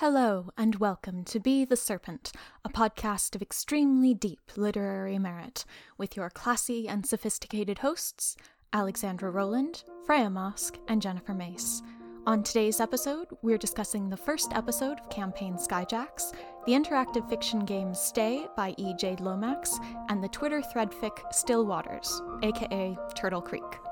Hello, and welcome to Be the Serpent, a podcast of extremely deep literary merit, with your classy and sophisticated hosts, Alexandra Rowland, Freya Marske, and Jennifer Mace. On today's episode, we're discussing the first episode of Campaign Skyjacks, the interactive fiction game Stay by E.J. Lomax, and the Twitter thread fic Still Waters, aka Turtle Creek.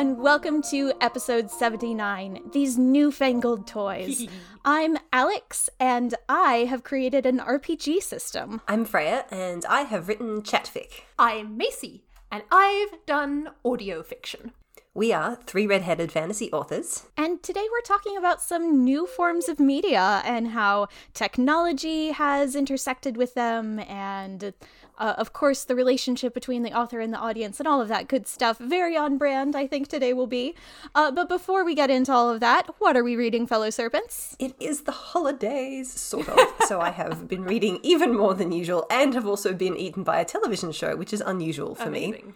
And welcome to episode 79 These Newfangled Toys. I'm Alex, and I have created an RPG system. I'm Freya, and I have written chatfic. I'm Macy, and I've done audio fiction. We are three red-headed fantasy authors. And today we're talking about some new forms of media and how technology has intersected with them, and uh, of course, the relationship between the author and the audience, and all of that good stuff. Very on brand, I think, today will be. Uh, but before we get into all of that, what are we reading, fellow serpents? It is the holidays, sort of. so I have been reading even more than usual, and have also been eaten by a television show, which is unusual for me. Amazing.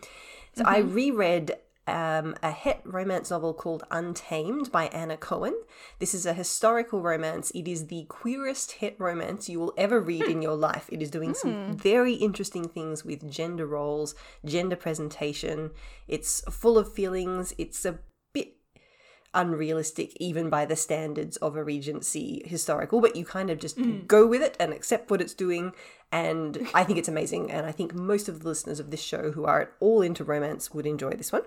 So I reread um, a hit romance novel called Untamed by Anna Cowan. This is a historical romance. It is the queerest hit romance you will ever read in your life. It is doing some very interesting things with gender roles, gender presentation. It's full of feelings. It's a bit unrealistic even by the standards of a regency historical but you kind of just go with it and accept what it's doing and i think it's amazing and i think most of the listeners of this show who are at all into romance would enjoy this one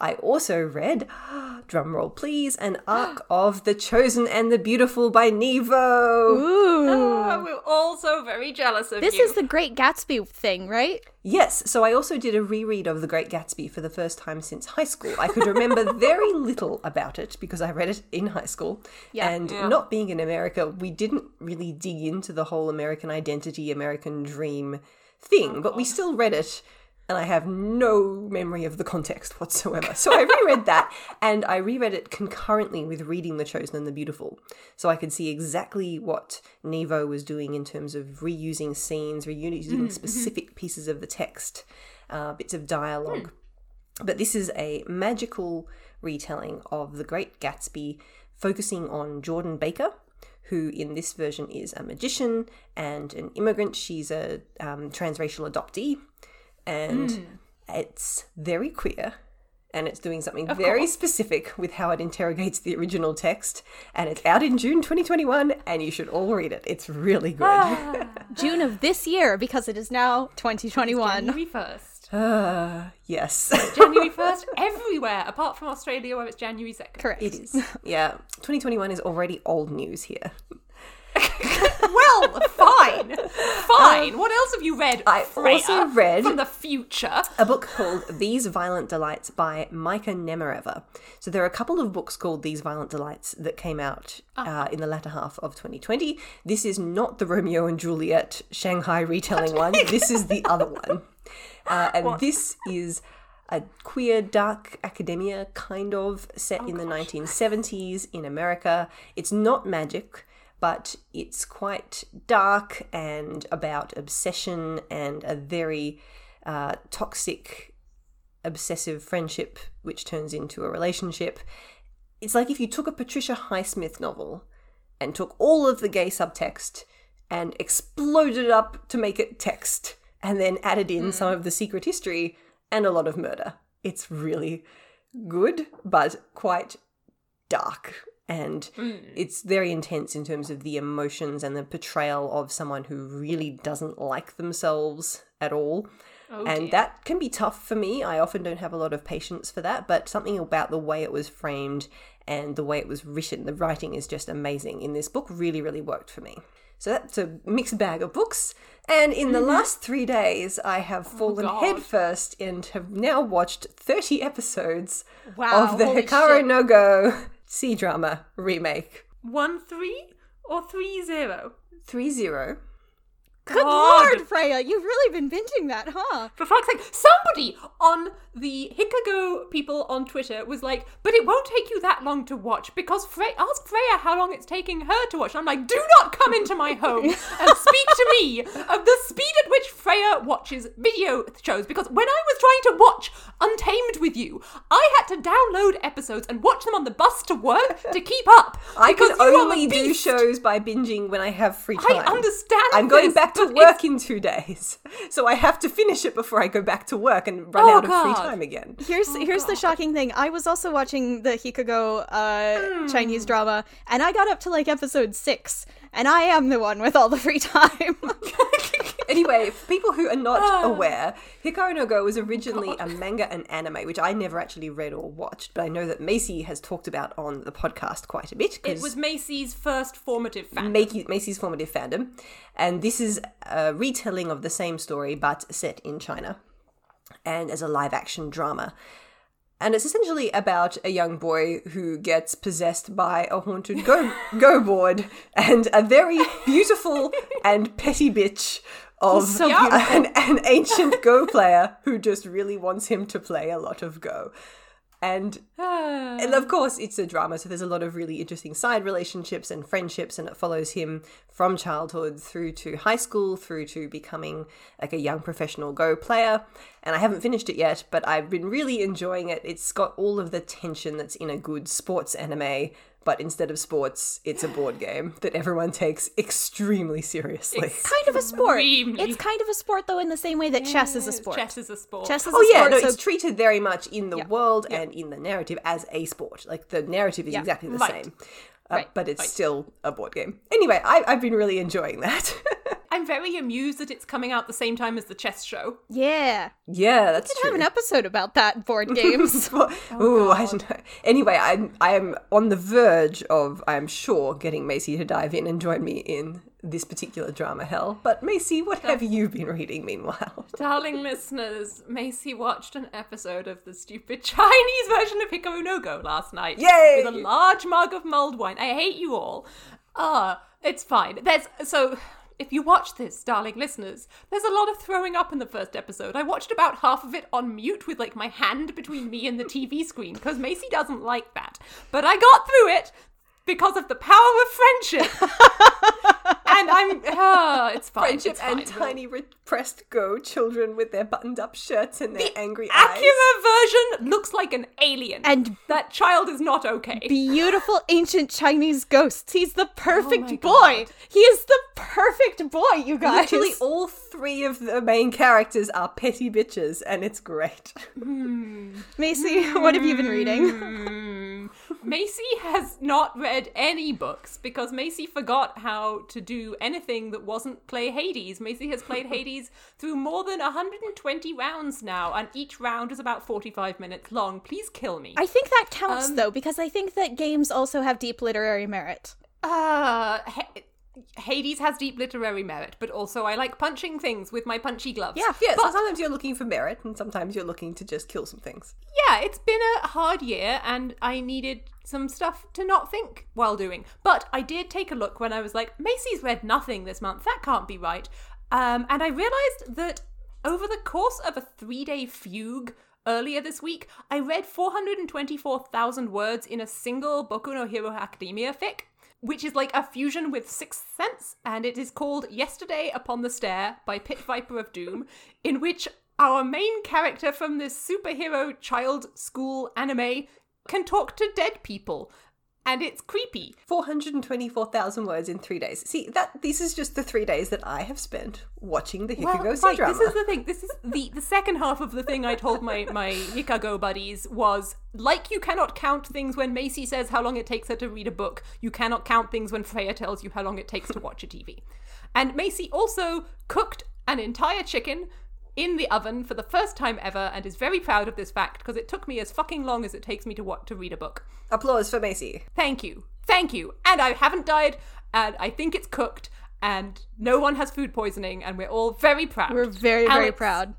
i also read drum roll please an arc of the chosen and the beautiful by Nghi Vo Ooh. Oh, we're all so very jealous of This you. is the Great Gatsby thing, right? Yes, so I also did a reread of The Great Gatsby for the first time since high school. I could remember very little about it because I read it in high school. Yeah. and not being in America, we didn't really dig into the whole American identity, American dream thing, but we oh. still read it. And I have no memory of the context whatsoever. So I reread that and I reread it concurrently with reading The Chosen and the Beautiful. So I could see exactly what Nghi Vo was doing in terms of reusing scenes, reusing specific pieces of the text, uh, bits of dialogue. But this is a magical retelling of The Great Gatsby, focusing on Jordan Baker, who in this version is a magician and an immigrant. She's a um, transracial adoptee, and it's very queer. And it's doing something very specific with how it interrogates the original text. And it's out in June 2021, and you should all read it. It's really good. June of this year, because it is now 2021. January 1st. Uh, yes. January 1st everywhere, apart from Australia where it's January 2nd. Correct. It is. Yeah. 2021 is already old news here. Well, fine. Fine. what else have you read? I Freya, also read- From the future. A book called These Violent Delights by Micah Nemerever. So there are a couple of books called These Violent Delights that came out uh, in the latter half of 2020. This is not the Romeo and Juliet Shanghai retelling one. This is the other one. Uh, and this is a queer dark academia kind of set in the 1970s in America. It's not magic, but it's quite dark and about obsession and a very uh, toxic, obsessive friendship, which turns into a relationship. It's like if you took a Patricia Highsmith novel and took all of the gay subtext and exploded it up to make it text and then added in some of the secret history and a lot of murder. It's really good, but quite dark. And mm. it's very intense in terms of the emotions and the portrayal of someone who really doesn't like themselves at all. and that can be tough for me. I often don't have a lot of patience for that, but something about the way it was framed and the way it was written, the writing is just amazing in this book, really, really worked for me. So that's a mixed bag of books. And in the mm-hmm. last three days, I have oh fallen God. headfirst and have now watched 30 episodes Wow, of the Hikaru shit. no Go C drama remake. 1 3 or 3 0? 3 0. Good God. lord, Freya, you've really been binging that, huh? For fuck's sake, somebody on the Hikago people on Twitter was like, but it won't take you that long to watch because Frey- ask Freya how long it's taking her to watch. And I'm like, do not come into my home and speak to me of the speed at which Freya watches video shows because when I was trying to watch Untamed with you, I had to download episodes and watch them on the bus to work to keep up. I can because you are only do shows by binging when I have free time. I understand I'm going this, back to work in two days, so I have to finish it before I go back to work and run Oh, out of free God. Time again. Here's here's the shocking thing. I was also watching the Hikago uh, Chinese drama, and I got up to like episode six, and I am the one with all the free time. Anyway, for people who are not Ah. aware, Hikaru no Go was originally a manga and anime, which I never actually read or watched, but I know that Macy has talked about on the podcast quite a bit. It was Macy's first formative fan. Macy- Macy's formative fandom, and this is a retelling of the same story but set in China, and as a live action drama. And it's essentially about a young boy who gets possessed by a haunted go go board and a very beautiful and petty bitch of so an, an ancient Go player who just really wants him to play a lot of Go. And and of course, it's a drama, so there's a lot of really interesting side relationships and friendships, and it follows him from childhood through to high school, through to becoming like a young professional Go player. And I haven't finished it yet, but I've been really enjoying it. It's got all of the tension that's in a good sports anime, but instead of sports, it's a board game that everyone takes extremely seriously. It's kind of a sport. Extremely. It's kind of a sport though, in the same way that chess is a sport. Chess is a sport. Chess is Oh a yeah, sport. no, so it's treated very much in the Yeah. world and in the narrative as a sport. Like the narrative is Yeah. exactly the Right. same, uh, Right. but it's still a board game. Anyway, I, I've been really enjoying that. I'm very amused that it's coming out the same time as the chess show. yeah, yeah, that's we have true. an episode about that board games. Well, ooh, I don't know. Anyway, I'm I am on the verge of I'm sure getting Macy to dive in and join me in this particular drama hell. But Macy, what have you been reading meanwhile? Darling listeners, Macy watched an episode of the stupid Chinese version of Hikaru no Go last night. Yay! With a large mug of mulled wine. I hate you all. Ah, it's fine. There's so if you watch this, darling listeners, there's a lot of throwing up in the first episode. I watched about half of it on mute with like my hand between me and the TV screen because Macy doesn't like that. But I got through it because of the power of friendship. and I'm uh, it's fine. Friendship it's fine. and tiny repressed go children with their buttoned up shirts and their angry Akira eyes. version looks like an alien. And- that child is not okay. Beautiful ancient Chinese ghosts. He's the perfect my boy. God. He is the perfect boy, you guys. Literally, all three of the main characters are petty bitches, and it's great. Macy, what have you been reading? Macy has not read any books because Macy forgot how to do anything that wasn't play Hades. Macy has played Hades through more than 120 rounds now, and each round is about 45 minutes long. Please kill me. I think that counts though, because I think that games also have deep literary merit. Uh, Hades has deep literary merit, but also I like punching things with my punchy gloves. Yeah. Yeah, so But- sometimes you're looking for merit, and sometimes you're looking to just kill some things. yeah, it's been a hard year and I needed some stuff to not think while doing. But I did take a look when I was like, Macy's read nothing this month. That can't be right. Um, and I realized that over the course of a three day fugue earlier this week, I read 424,000 words in a single Boku no Hero Academia fic. Which is like a fusion with Sixth Sense, and it is called Yesterday Upon the Stair by Pit Viper of Doom, in which our main character from this superhero child school anime can talk to dead people. And it's creepy. 424,000 words in three days. See, that this is just the three days that I have spent watching the Well, Hikago right, drama. this is the thing. This is the the second half of the thing I told my my Hikago buddies was like you cannot count things when Macy says how long it takes her to read a book. You cannot count things when Freya tells you how long it takes to watch a TV. And Macy also cooked an entire chicken in the oven for the first time ever and is very proud of this fact because it took me as fucking long as it takes me to what to read a book. Applause for Macy. Thank you. Thank you. And I haven't died and I think it's cooked and no one has food poisoning and we're all very proud. We're very, very Alex, proud.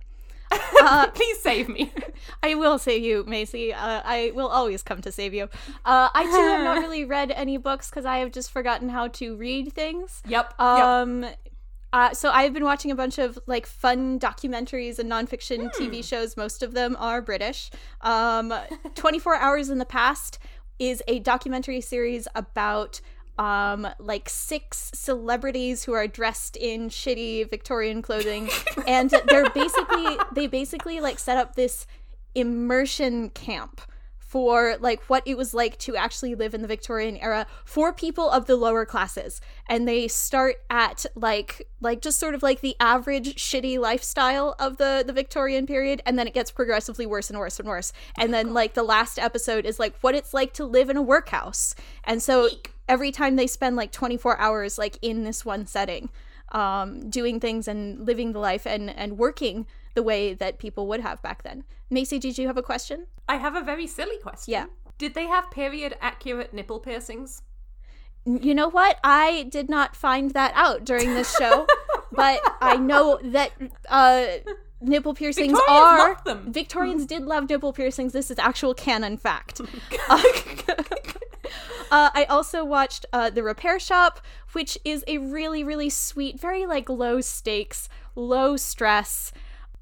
Please save me. I will save you, Macy. Uh, I will always come to save you. Uh, I too have not really read any books because I have just forgotten how to read things. Yep. yep. Uh, so I've been watching a bunch of like fun documentaries and nonfiction TV shows. Most of them are British. Um, 24 Hours in the Past is a documentary series about um like six celebrities who are dressed in shitty Victorian clothing and they're basically they basically like set up this immersion camp for like what it was like to actually live in the Victorian era for people of the lower classes. And they start at like like just sort of like the average shitty lifestyle of the the Victorian period and then it gets progressively worse and worse and worse. And then like the last episode is like what it's like to live in a workhouse. And so every time they spend like 24 hours like in this one setting um doing things and living the life and and working the way that people would have back then Macy did you have a question I have a very silly question. Yeah. Did they have period accurate nipple piercings? You know what? I did not find that out during this show, but I know that uh, nipple piercings Victorians are. Victorians did love nipple piercings. This is actual canon fact. Uh, uh, I also watched uh, The Repair Shop, which is a really, really sweet, very like low stakes, low stress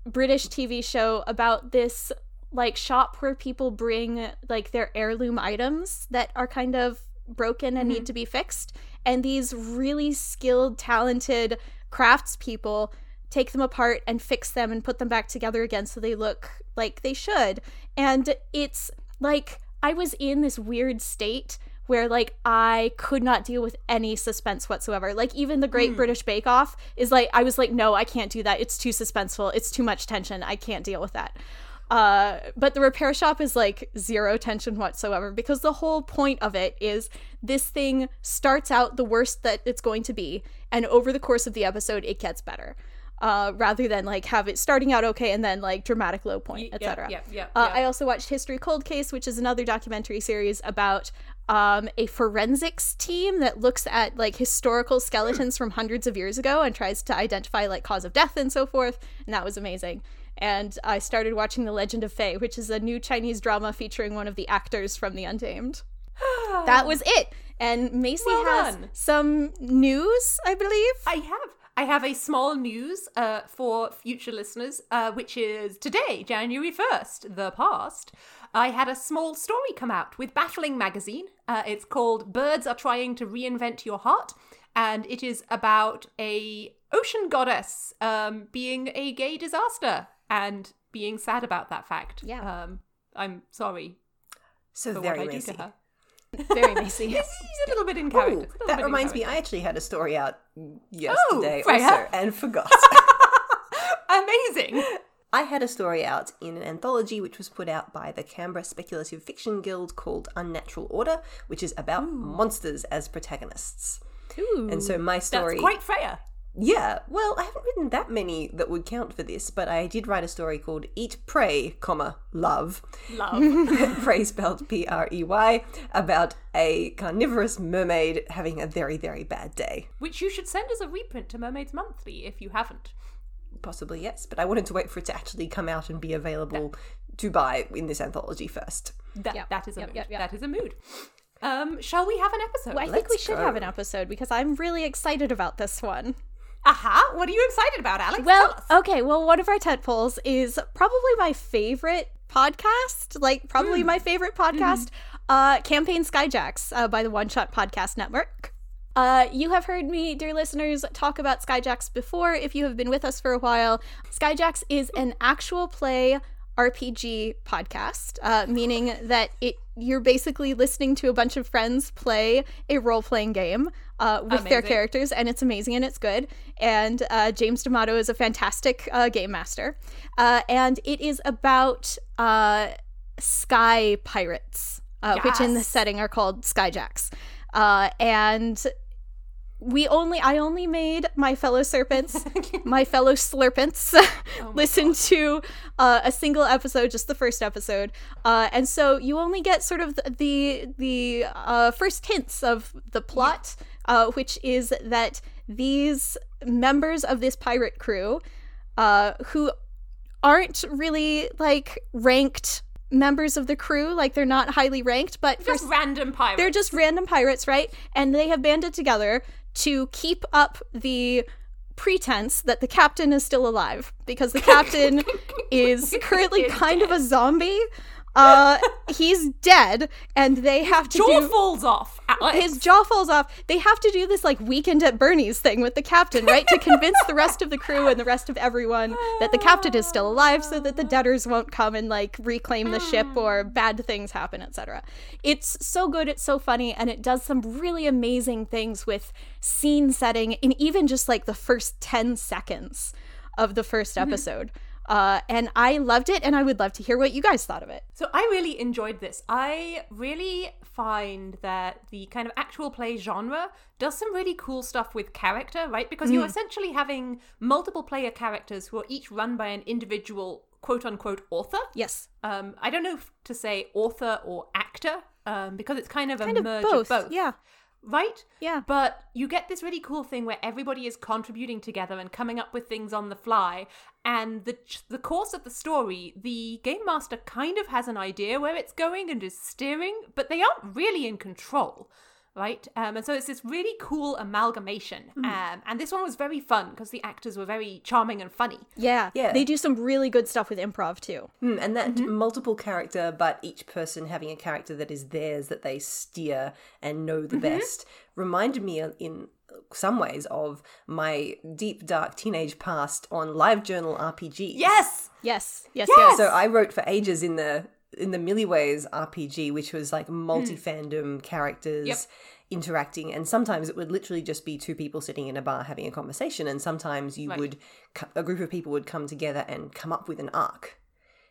British TV show about this like shop where people bring like their heirloom items that are kind of broken and need mm-hmm. to be fixed. And these really skilled talented craftspeople take them apart and fix them and put them back together again so they look like they should. And it's like i was in this weird state where like i could not deal with any suspense whatsoever like even the great british bake off is like i was like no i can't do that it's too suspenseful it's too much tension i can't deal with that uh, but the repair shop is like zero tension whatsoever because the whole point of it is this thing starts out the worst that it's going to be, and over the course of the episode, it gets better. Uh, rather than like have it starting out okay and then like dramatic low point, Yeah, etc. yeah, yeah, Uh. I also watched History Cold Case, which is another documentary series about um, a forensics team that looks at like historical skeletons from hundreds of years ago and tries to identify like cause of death and so forth. And that was amazing. And I started watching The Legend of Fei, which is a new Chinese drama featuring one of the actors from The Untamed. that was it. And Macy Well has done. some news, I believe. I have. I have a small news uh, for future listeners, uh, which is today, January 1st, the past. I had a small story come out with Baffling Magazine. Uh, it's called Birds Are Trying to Reinvent Your Heart, and it is about a ocean goddess um, being a gay disaster and being sad about that fact. Yeah. Um, I'm sorry So for very what I messy. do to her. Very Macy. He's a little bit in character. Ooh, that reminds me. I actually had a story out yesterday oh, Freya. also and forgot. Amazing. I had a story out in an anthology which was put out by the Canberra Speculative Fiction Guild called Unnatural Order, which is about hmm. monsters as protagonists. Ooh. And so my story That's quite Freya. Yeah, well, I haven't written that many that would count for this, but I did write a story called Eat, Pray, comma, Love. Love. Prey spelled P R E Y, about a carnivorous mermaid having a very, very bad day. Which you should send as a reprint to Mermaids Monthly if you haven't. Possibly, yes, but I wanted to wait for it to actually come out and be available to buy in this anthology first. That, Yep, that is a yep, mood. yep, yep. that is a mood. Um, shall we have an episode? Well, I think we should go. have an episode because I'm really excited about this one. Aha! What are you excited about, Alex? Well, okay, well, one of our tent poles is probably my favorite podcast, like probably my favorite podcast, uh, Campaign Skyjacks uh, by the One Shot Podcast Network. Uh, you have heard me, dear listeners, talk about Skyjacks before. If you have been with us for a while, Skyjacks is an actual play RPG podcast, uh, meaning that it you're basically listening to a bunch of friends play a role playing game uh, with their characters, and it's amazing and it's good. And uh, James D'Amato is a fantastic uh, game master, uh, and it is about uh, sky pirates, uh, which in the setting are called skyjacks. Uh, and we only I only made my fellow serpents, my fellow slurpents, listen to uh, a single episode, just the first episode, uh, and so you only get sort of the the, the uh, first hints of the plot, uh, which is that these members of this pirate crew, uh, who aren't really like ranked members of the crew, like they're not highly ranked, but for just random pirates. they're just random pirates, right? And they have banded together to keep up the pretense that the captain is still alive because the captain is currently kind of a zombie. Uh, he's dead, and they have to Jaw do falls off. Alex. his jaw falls off. They have to do this like weekend at Bernie's thing with the captain, right? to convince the rest of the crew and the rest of everyone that the captain is still alive so that the debtors won't come and like reclaim the ship or bad things happen, etc. It's so good, it's so funny, and it does some really amazing things with scene setting in even just like the first 10 seconds of the 1st episode. Uh, and I loved it, and I would love to hear what you guys thought of it. So I really enjoyed this. I really find that the kind of actual play genre does some really cool stuff with character, right? Because you're essentially having multiple player characters who are each run by an individual quote unquote author. Yes. Um, I don't know if to say author or actor, um, because it's kind of a Kind of merge both. of both. Yeah. Right? Yeah. But you get this really cool thing where everybody is contributing together and coming up with things on the fly. And the the course of the story, the game master kind of has an idea where it's going and is steering, but they aren't really in control. Right, um, and so it's this really cool amalgamation, um, and this one was very fun because the actors were very charming and funny. Yeah. Yeah. They do some really good stuff with improv too. Mm, and that multiple character, but each person having a character that is theirs that they steer and know the best, reminded me in some ways of my deep dark teenage past on live journal RPGs. Yes, Yes. Yes. Yes! Yes. So I wrote for ages in the in the Milliways RPG, which was like hmm. multi fandom characters Yep. interacting, and sometimes it would literally just be two people sitting in a bar having a conversation, and sometimes you Right. would a group of people would come together and come up with an arc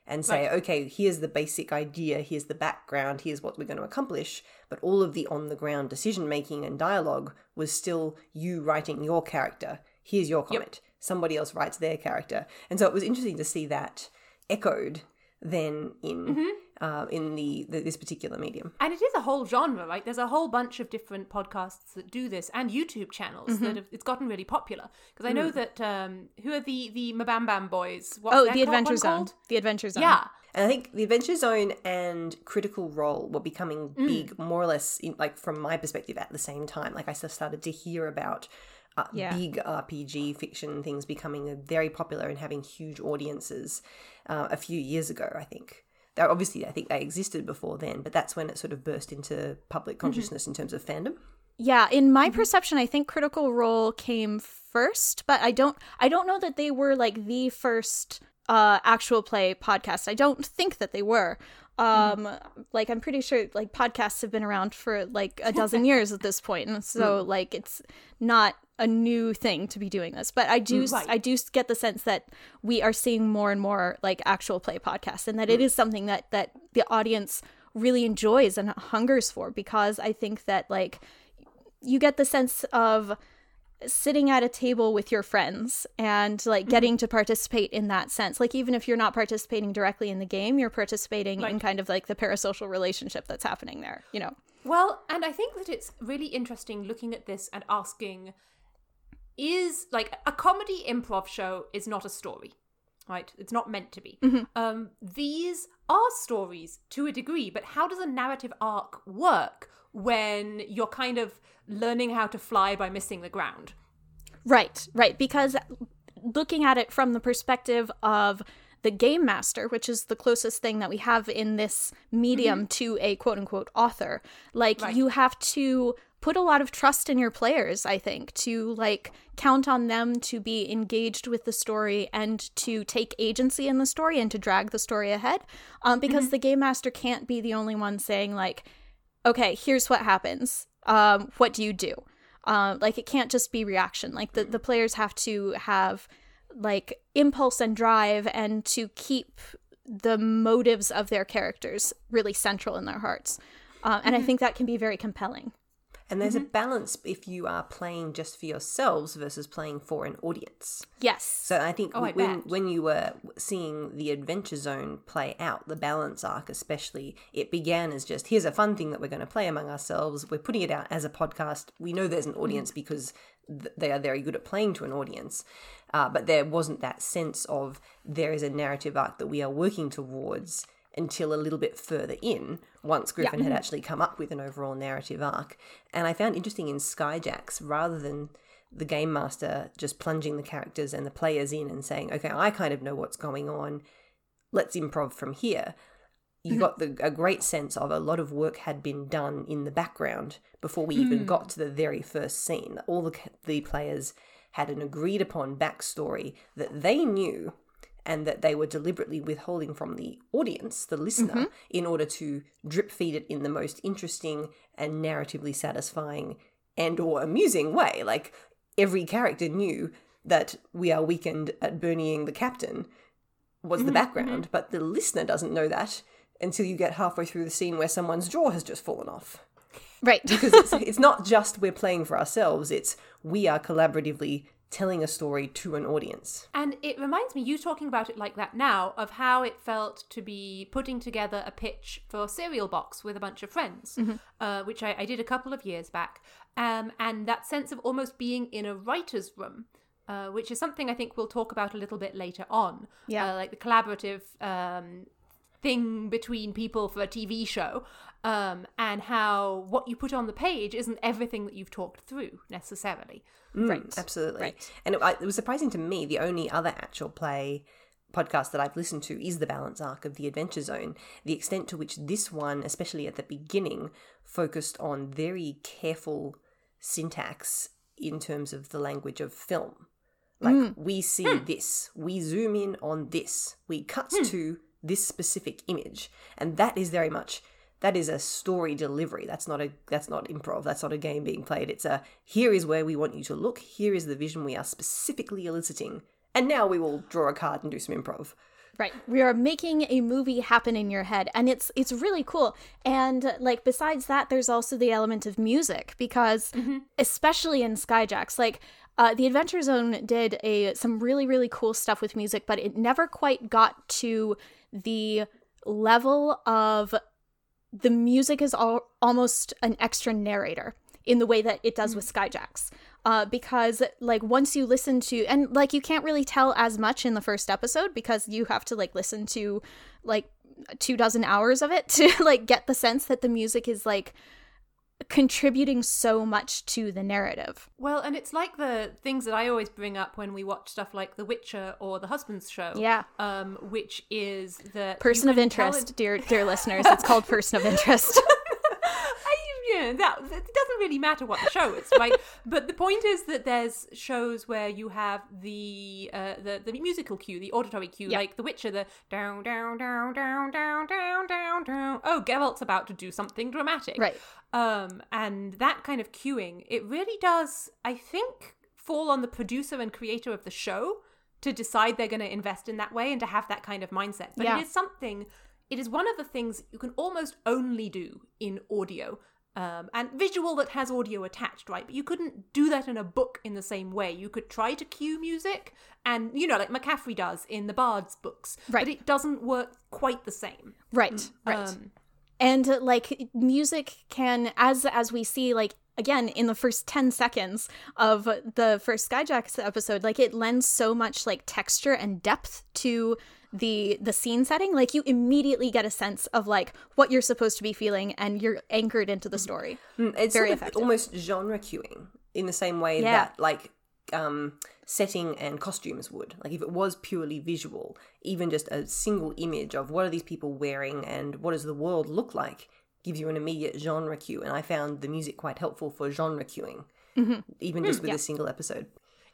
and say, okay, here's the basic idea, here's the background, here's what we're going to accomplish. But all of the on the ground decision making and dialogue was still you writing your character. Here's your comment. Somebody else writes their character. And so it was interesting to see that echoed then in uh, in the, the this particular medium. And it is a whole genre, right? There's a whole bunch of different podcasts that do this, and YouTube channels Mm-hmm. that have, it's gotten really popular. Because I know that um, who are the the Mabam Bam boys? What's oh, the Adventure Zone. called? The Adventure Zone. Yeah, And I think the Adventure Zone and Critical Role were becoming big, more or less, in, like from my perspective, at the same time. Like I started to hear about uh, Yeah. big RPG fiction things becoming very popular and having huge audiences uh, a few years ago. I think. They're obviously, I think they existed before then, but that's when it sort of burst into public consciousness in terms of fandom. Yeah, in my Mm-hmm. perception, I think Critical Role came first, but I don't I don't know that they were like the first uh actual play podcast. I don't think that they were. Um Mm-hmm. like I'm pretty sure like podcasts have been around for like a dozen years at this point. And so Mm. like it's not a new thing to be doing this. But I do Right. I do get the sense that we are seeing more and more like actual play podcasts and that Mm. it is something that that the audience really enjoys and hungers for because I think that like you get the sense of sitting at a table with your friends and Mm-hmm. like getting to participate in that sense like even if you're not participating directly in the game you're participating in kind of like the parasocial relationship that's happening there you know Well, and I think that it's really interesting looking at this and asking is like a comedy improv show is not a story, right? It's not meant to be. Um, these are stories to a degree, but how does a narrative arc work when you're kind of learning how to fly by missing the ground? Right, right. Because looking at it from the perspective of the game master, which is the closest thing that we have in this medium to a quote unquote author, like Right. you have to put a lot of trust in your players, I think, to like count on them to be engaged with the story and to take agency in the story and to drag the story ahead. Um, because the game master can't be the only one saying, like, okay, here's what happens. Um, what do you do? Um, like it can't just be reaction. Like the, the players have to have like impulse and drive and to keep the motives of their characters really central in their hearts. Um, and I think that can be very compelling. And there's a balance if you are playing just for yourselves versus playing for an audience. Yes. So I think Oh, when bet. when you were seeing the Adventure Zone play out, the balance arc especially, it began as just here's a fun thing that we're going to play among ourselves. We're putting it out as a podcast. We know there's an audience because th- they are very good at playing to an audience, uh, but there wasn't that sense of there is a narrative arc that we are working towards until a little bit further in once Griffin had actually come up with an overall narrative arc. And I found interesting in Skyjacks rather than the game master just plunging the characters and the players in and saying, okay, I kind of know what's going on. Let's improv from here. You mm-hmm. got the, a great sense of a lot of work had been done in the background before we even hmm. got to the very first scene. All the, the players had an agreed upon backstory that they knew and that they were deliberately withholding from the audience, the listener, mm-hmm. in order to drip feed it in the most interesting and narratively satisfying and or amusing way. Like every character knew that we are weakened at burning the captain was the mm-hmm. background, mm-hmm. but the listener doesn't know that until you get halfway through the scene where someone's jaw has just fallen off. Right. Because it's, it's not just we're playing for ourselves, it's we are collaboratively telling a story to an audience. And it reminds me, you talking about it like that now, of how it felt to be putting together a pitch for Serial Box with a bunch of friends, uh, which I, I did a couple of years back. Um, and that sense of almost being in a writer's room. Uh, which is something I think we'll talk about a little bit later on. Yeah. Uh, like the collaborative um, thing between people for a TV show, um, and how what you put on the page isn't everything that you've talked through necessarily. Mm, Absolutely. Right. And it, it was surprising to me, the only other actual play podcast that I've listened to is The Balance Arc of the Adventure Zone. The extent to which this one, especially at the beginning, focused on very careful syntax in terms of the language of film. Like, we see this, we zoom in on this, we cut to this specific image. And that is very much that is a story delivery. That's not a that's not improv. That's not a game being played. It's a here is where we want you to look. Here is the vision we are specifically eliciting. And now we will draw a card and do some improv. Right. We are making a movie happen in your head and it's it's really cool. And like besides that there's also the element of music because especially in Skyjacks like uh, the Adventure Zone did a some really really cool stuff with music but it never quite got to the level of the music is all, almost an extra narrator in the way that it does with Skyjacks. Uh, because like once you listen to and like you can't really tell as much in the first episode because you have to like listen to like two dozen hours of it to like get the sense that the music is like contributing so much to the narrative. Well, and it's like the things that I always bring up when we watch stuff like The Witcher or The Husband's Show. Yeah. Um, which is the Person of interest, dear dear listeners. It's called person of interest. yeah, that it doesn't really matter what the show is, right? but the point is that there's shows where you have the uh, the the musical cue, the auditory cue, Yeah. like The Witcher, the down down down down down down down down. Oh, Geralt's about to do something dramatic, Right. Um, and that kind of cueing, it really does, I think, fall on the producer and creator of the show to decide they're going to invest in that way and to have that kind of mindset. But Yeah. it is something. It is one of the things you can almost only do in audio. Um, and visual that has audio attached, right? But you couldn't do that in a book in the same way. You could try to cue music, and you know, like McCaffrey does in the Bard's books, Right. but it doesn't work quite the same. Right. Right. Um, and uh, like music can as as we see like again in the first 10 seconds of the first skyjacks episode like it lends so much like texture and depth to the the scene setting like you immediately get a sense of like what you're supposed to be feeling and you're anchored into the story Mm, it's Very sort of effective. almost genre cueing in the same way Yeah. that like um setting and costumes would like if it was purely visual even just a single image of what are these people wearing and what does the world look like gives you an immediate genre cue and i found the music quite helpful for genre cueing Mm-hmm. even Hmm, just with a single episode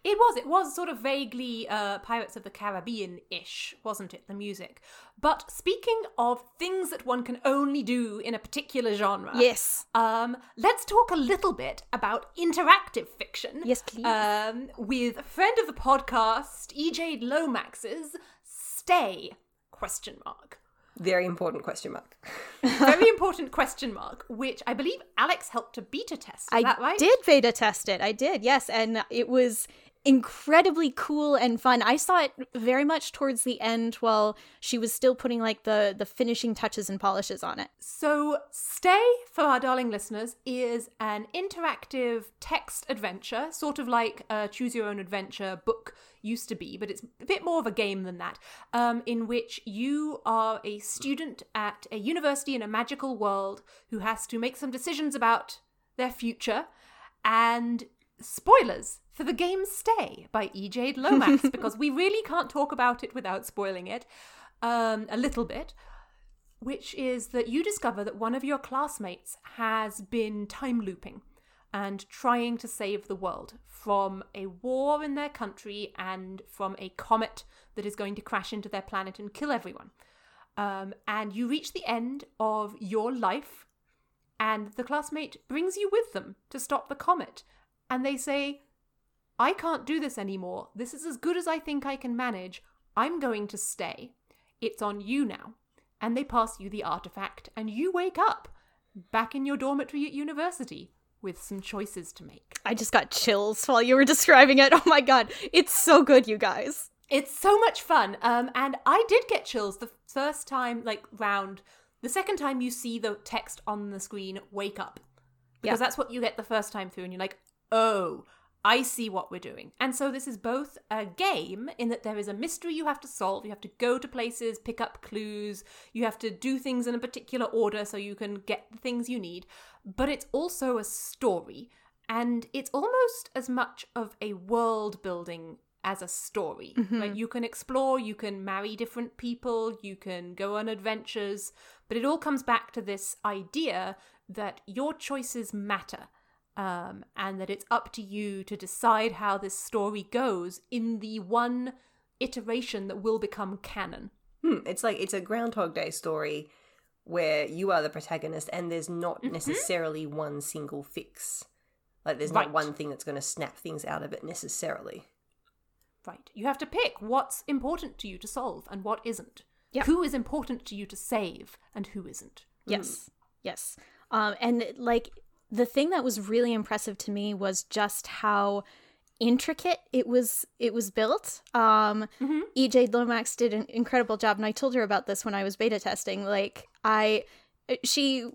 It was. It was sort of vaguely uh, Pirates of the Caribbean ish, wasn't it? The music. But speaking of things that one can only do in a particular genre, yes um, let's talk a little bit about interactive fiction. Yes, please. Um, with a friend of the podcast, EJ Lomax's Stay? Question mark. very important question mark Very important question mark, which I believe Alex helped to beta test. Is i that right? did beta test it i did yes and it was incredibly cool and fun i saw it very much towards the end while she was still putting like the the finishing touches and polishes on it So, Stay, for our darling listeners, is an interactive text adventure, sort of like a Choose Your Own Adventure book used to be, but it's a bit more of a game than that, um, in which you are a student at a university in a magical world who has to make some decisions about their future. And spoilers for the game Stay by E. Jade Lomax because we really can't talk about it without spoiling it um, a little bit. Which is that you discover that one of your classmates has been time looping and trying to save the world from a war in their country and from a comet that is going to crash into their planet and kill everyone. Um, and you reach the end of your life, and the classmate brings you with them to stop the comet. And they say, I can't do this anymore. This is as good as I think I can manage. I'm going to stay. It's on you now. And they pass you the artifact, and you wake up back in your dormitory at university with some choices to make. I just got chills while you were describing it. Oh my god, it's so good, you guys. It's so much fun. Um, and I did get chills the first time, like round. The second time you see the text on the screen, wake up. Because Yeah. that's what you get the first time through, and you're like, oh, I see what we're doing. And so this is both a game in that there is a mystery you have to solve. You have to go to places, pick up clues, you have to do things in a particular order so you can get the things you need. But it's also a story, and it's almost as much of a world building as a story. Mm-hmm. Like you can explore, you can marry different people, you can go on adventures, but it all comes back to this idea that your choices matter. Um, and that it's up to you to decide how this story goes in the one iteration that will become canon. Hmm, it's like it's a Groundhog Day story where you are the protagonist, and there's not necessarily one single fix. Like there's Right. not one thing that's going to snap things out of it necessarily. Right. You have to pick what's important to you to solve and what isn't. Yeah. Who is important to you to save and who isn't. Yes. Yes. Um, and like the thing that was really impressive to me was just how intricate it was it was built. Um EJ Lomax did an incredible job and I told her about this when I was beta testing. Like I she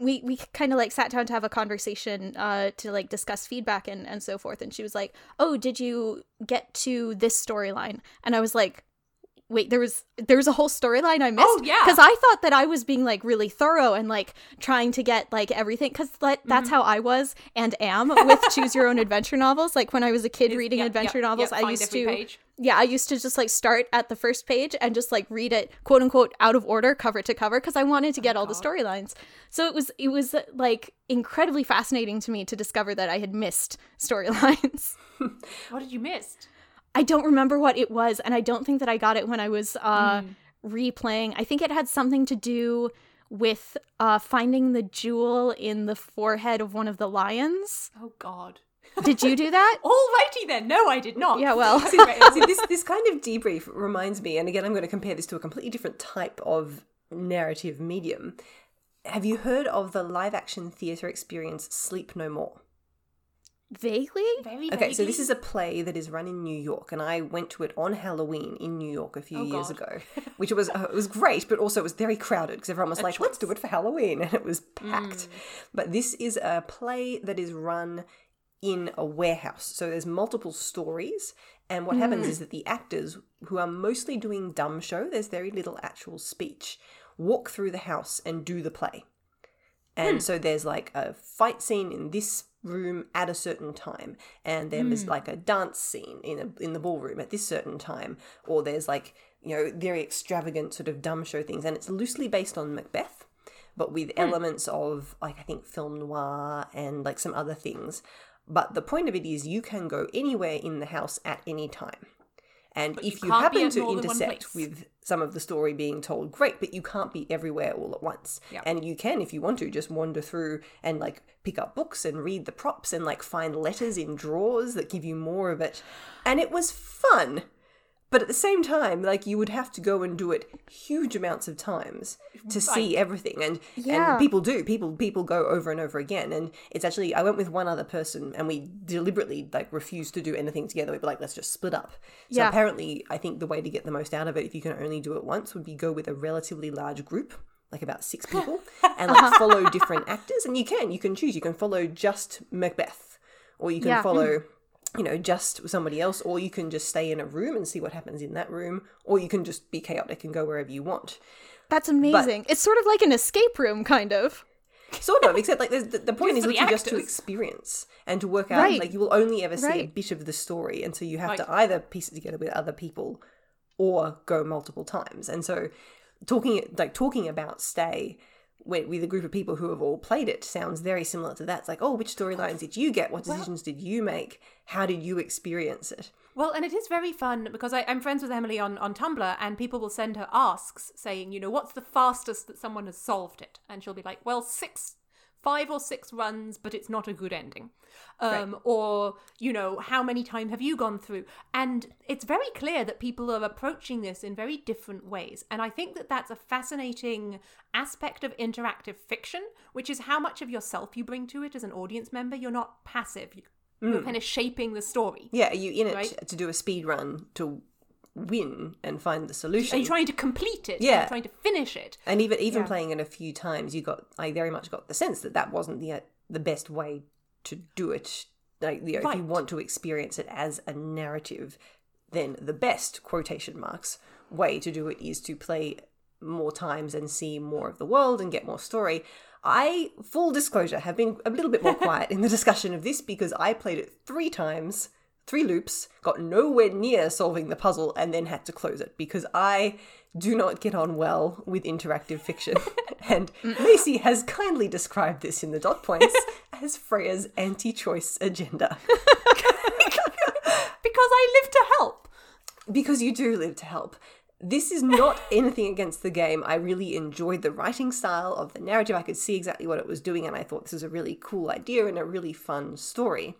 we we kind of like sat down to have a conversation uh to like discuss feedback and and so forth and she was like, "Oh, did you get to this storyline?" And I was like, wait there was there was a whole storyline i missed Oh, yeah. because i thought that i was being like really thorough and like trying to get like everything because that, Mm-hmm. that's how i was and am with choose your own adventure novels like when i was a kid Is- reading yep, adventure yep, novels yep, i used to page. yeah i used to just like start at the first page and just like read it quote unquote out of order cover to cover because i wanted to get all the storylines so it was it was like incredibly fascinating to me to discover that i had missed storylines What did you miss? I don't remember what it was, and I don't think that I got it when I was uh, Mm. replaying. I think it had something to do with uh, finding the jewel in the forehead of one of the lions. Oh God. Did you do that? Alrighty then. No, I did not. Yeah, well. See, see, this this kind of debrief reminds me, and again, I'm going to compare this to a completely different type of narrative medium. Have you heard of the live action theatre experience Sleep No More? Vaguely? Very Okay, so vaguely. this is a play that is run in New York, and I went to it on Halloween in New York a few Oh, years God. ago, which was uh, it was great, but also it was very crowded because everyone was A like, "Let's do it for Halloween," and it was packed. Mm. But this is a play that is run in a warehouse, so there's multiple stories, and what happens Mm. is that the actors, who are mostly doing dumb show, there's very little actual speech, walk through the house and do the play. And so there's like a fight scene in this room at a certain time, and then there's hmm. like a dance scene in a, in the ballroom at this certain time, or there's like you know very extravagant sort of dumb show things, and it's loosely based on Macbeth, but with hmm. elements of like I think film noir and like some other things. But the point of it is you can go anywhere in the house at any time. And But if you, can't happen to more than one intersect with some of the story being told, great, but you can't be everywhere all at once. Yep. And you can, if you want to, just wander through and like pick up books and read the props and like find letters in drawers that give you more of it. And it was fun. But at the same time, like you would have to go and do it huge amounts of times to see everything. And Yeah. and people do. People people go over and over again. And it's actually I went with one other person and we deliberately like refused to do anything together. We were like, let's just split up. So Yeah. apparently I think the way to get the most out of it, if you can only do it once, would be go with a relatively large group. Like about six people, and like uh-huh. follow different actors, and you can you can choose. You can follow just Macbeth, or you can Yeah. follow mm. You know, just somebody else, or you can just stay in a room and see what happens in that room, or you can just be chaotic and go wherever you want. That's amazing. it's sort of like an escape room, kind of. Sort of, except like there's, the, the point is for the literally just to experience and to work out. Right. Like you will only ever see a bit of the story, and so you have to either piece it together with other people or go multiple times. And so talking like talking about Stay with, with a group of people who have all played it sounds very similar to that. It's like, oh, which storylines did you get? What decisions did you make? How did you experience it? Well, and it is very fun because I, I'm friends with Emily on, on Tumblr, and people will send her asks saying, you know, what's the fastest that someone has solved it? And she'll be like, well, six, five or six runs, but it's not a good ending. Um, Or, you know, how many times have you gone through? And it's very clear that people are approaching this in very different ways. And I think that that's a fascinating aspect of interactive fiction, which is how much of yourself you bring to it as an audience member. You're not passive, You- you're kind of shaping the story. Yeah, are you in it Right. to do a speed run to win and find the solution? Are you trying to complete it? Yeah. Are you trying to finish it? And even even Yeah. playing it a few times, you got I very much got the sense that that wasn't the uh, the best way to do it. Like you know, if you want to experience it as a narrative, then the best quotation marks way to do it is to play more times and see more of the world and get more story. I full disclosure have been a little bit more quiet in the discussion of this because I played it three times three loops, got nowhere near solving the puzzle, and then had to close it because I do not get on well with interactive fiction. and Macy has kindly described this in the dot points as Freya's anti choice agenda. Because I live to help. because you do live to help. This is not anything against the game. I really enjoyed the writing style of the narrative. I could see exactly what it was doing, and I thought this is a really cool idea and a really fun story.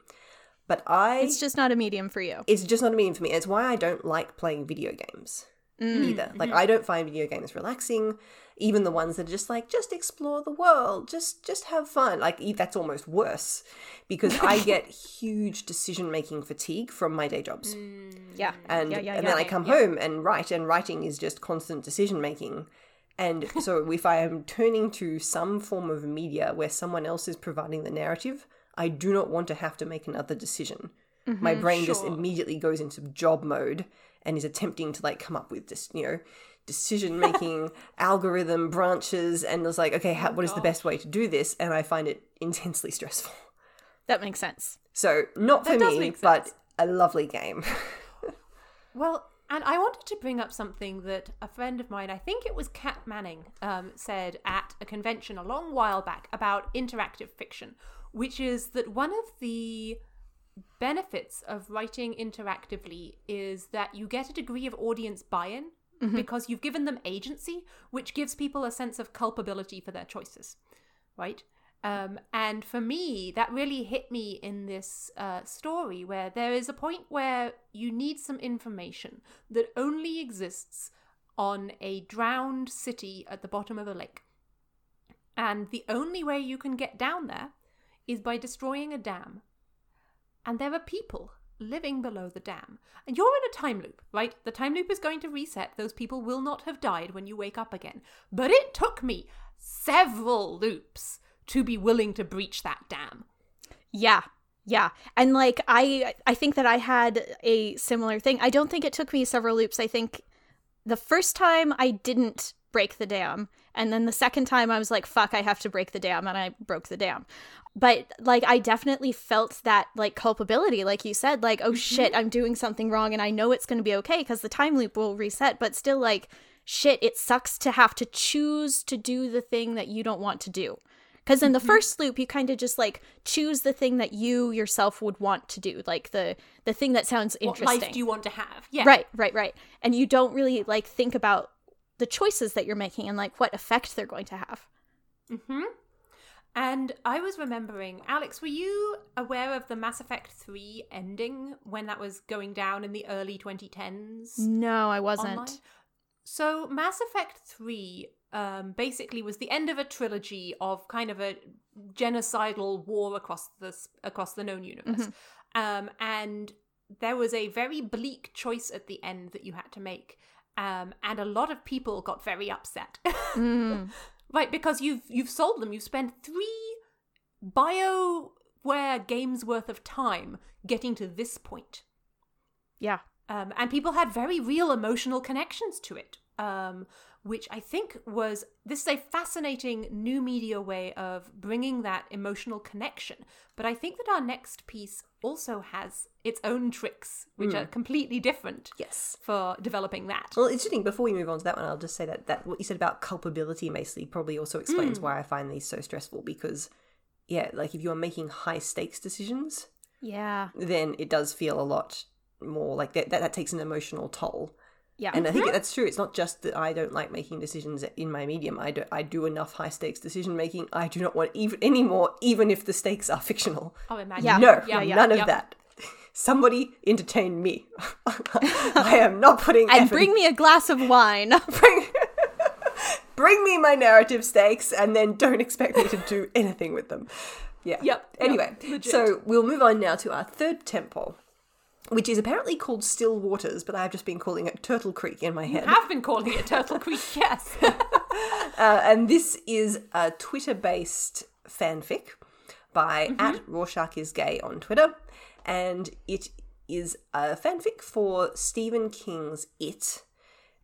But I It's just not a medium for you. it's just not a medium for me. It's why I don't like playing video games mm. either. Like mm-hmm. I don't find video games relaxing. Even the ones that are just like just explore the world, just just have fun. Like e- that's almost worse because I get huge decision making fatigue from my day jobs, mm. Yeah. and yeah, yeah, and yeah. then I come home and write, and writing is just constant decision making. And so if I am turning to some form of media where someone else is providing the narrative, I do not want to have to make another decision. My brain just immediately goes into job mode and is attempting to like come up with this, you know, decision making algorithm branches and was like, okay, how, what is the best way to do this? And I find it intensely stressful. That makes sense. So not for That me, but a lovely game. Well, and I wanted to bring up something that a friend of mine, I think it was Kat Manning, um, said at a convention a long while back about interactive fiction, which is that one of the benefits of writing interactively is that you get a degree of audience buy in because you've given them agency, which gives people a sense of culpability for their choices, right? Um, and for me, that really hit me in this uh, story where there is a point where you need some information that only exists on a drowned city at the bottom of a lake. And the only way you can get down there is by destroying a dam. And there are people living below the dam. And you're in a time loop, right? The time loop is going to reset. Those people will not have died when you wake up again. But it took me several loops to be willing to breach that dam. Yeah. Yeah. And like I I think that I had a similar thing. I don't think it took me several loops. I think the first time I didn't break the dam and then the second time I was like fuck I have to break the dam and I broke the dam. But like I definitely felt that like culpability like you said like oh mm-hmm. shit I'm doing something wrong and I know it's going to be okay cuz the time loop will reset but still like shit it sucks to have to choose to do the thing that you don't want to do. Because in the mm-hmm. first loop, you kind of just like choose the thing that you yourself would want to do, like the the thing that sounds interesting. What life do you want to have? Yeah. Right, right, right. And you don't really like think about the choices that you're making and like what effect they're going to have. hmm And I was remembering, Alex, were you aware of the Mass Effect 3 ending when that was going down in the early 2010s? No, I wasn't. online? So, Mass Effect 3 um, basically was the end of a trilogy of kind of a genocidal war across the across the known universe, um, and there was a very bleak choice at the end that you had to make, um, and a lot of people got very upset, Mm. right? Because you've you've sold them, you've spent three Bioware games worth of time getting to this point. Yeah. Um, and people had very real emotional connections to it. Um, which I think was this is a fascinating new media way of bringing that emotional connection. But I think that our next piece also has its own tricks, which hmm. are completely different Yes. for developing that. Well, it's interesting. Before we move on to that one, I'll just say that that what you said about culpability, basically, probably also explains hmm. why I find these so stressful. Because, yeah, like if you're making high stakes decisions, Yeah. then it does feel a lot more like that. That, that takes an emotional toll. Yeah. And I think mm-hmm. that's true. It's not just that I don't like making decisions in my medium. I do, I do enough high stakes decision making. I do not want even any more, even if the stakes are fictional. Oh, imagine. Yeah. No, Yeah, yeah, none of yep. that. Somebody entertain me. I am not putting and effort bring me a glass of wine. bring, bring me my narrative stakes and then don't expect me to do anything with them. Yeah. Yep, yep, Anyway, legit. so we'll move on now to our third temple, which is apparently called Still Waters, but I've just been calling it Turtle Creek in my head. I have been calling it Turtle Creek, yes. Uh, and this is a Twitter based fanfic by Mm-hmm. at Rorschach is gay on Twitter. And it is a fanfic for Stephen King's It,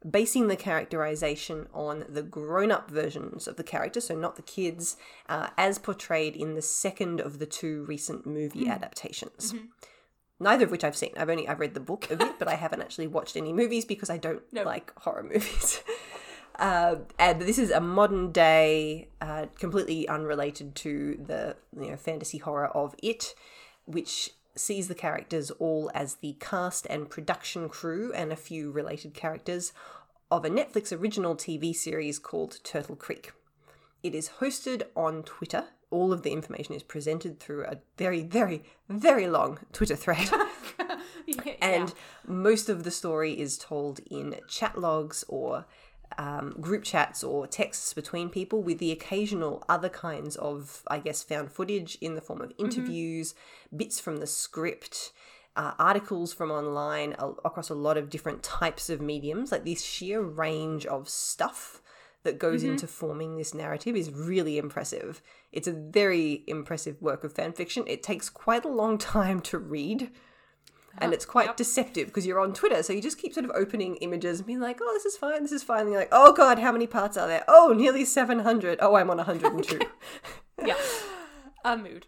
basing the characterization on the grown up versions of the character, so not the kids, uh, as portrayed in the second of the two recent movie adaptations. Neither of which I've seen. I've only I've read the book of it, but I haven't actually watched any movies because I don't like horror movies. Uh, and this is a modern day, uh, completely unrelated to the you know fantasy horror of it, which sees the characters all as the cast and production crew and a few related characters of a Netflix original TV series called Turtle Creek. It is hosted on Twitter. All of the information is presented through a very, very, very long Twitter thread. and most of the story is told in chat logs or um, group chats or texts between people with the occasional other kinds of, I guess, found footage in the form of interviews, bits from the script, uh, articles from online a- across a lot of different types of mediums. Like this sheer range of stuff that goes mm-hmm. into forming this narrative is really impressive. It's a very impressive work of fan fiction. It takes quite a long time to read. And uh-huh. it's quite deceptive because you're on Twitter, so you just keep sort of opening images and being like, "Oh, this is fine, this is fine." And you're like, "Oh God, how many parts are there? Oh, nearly 700. Oh, I'm on 102." yeah. A mood.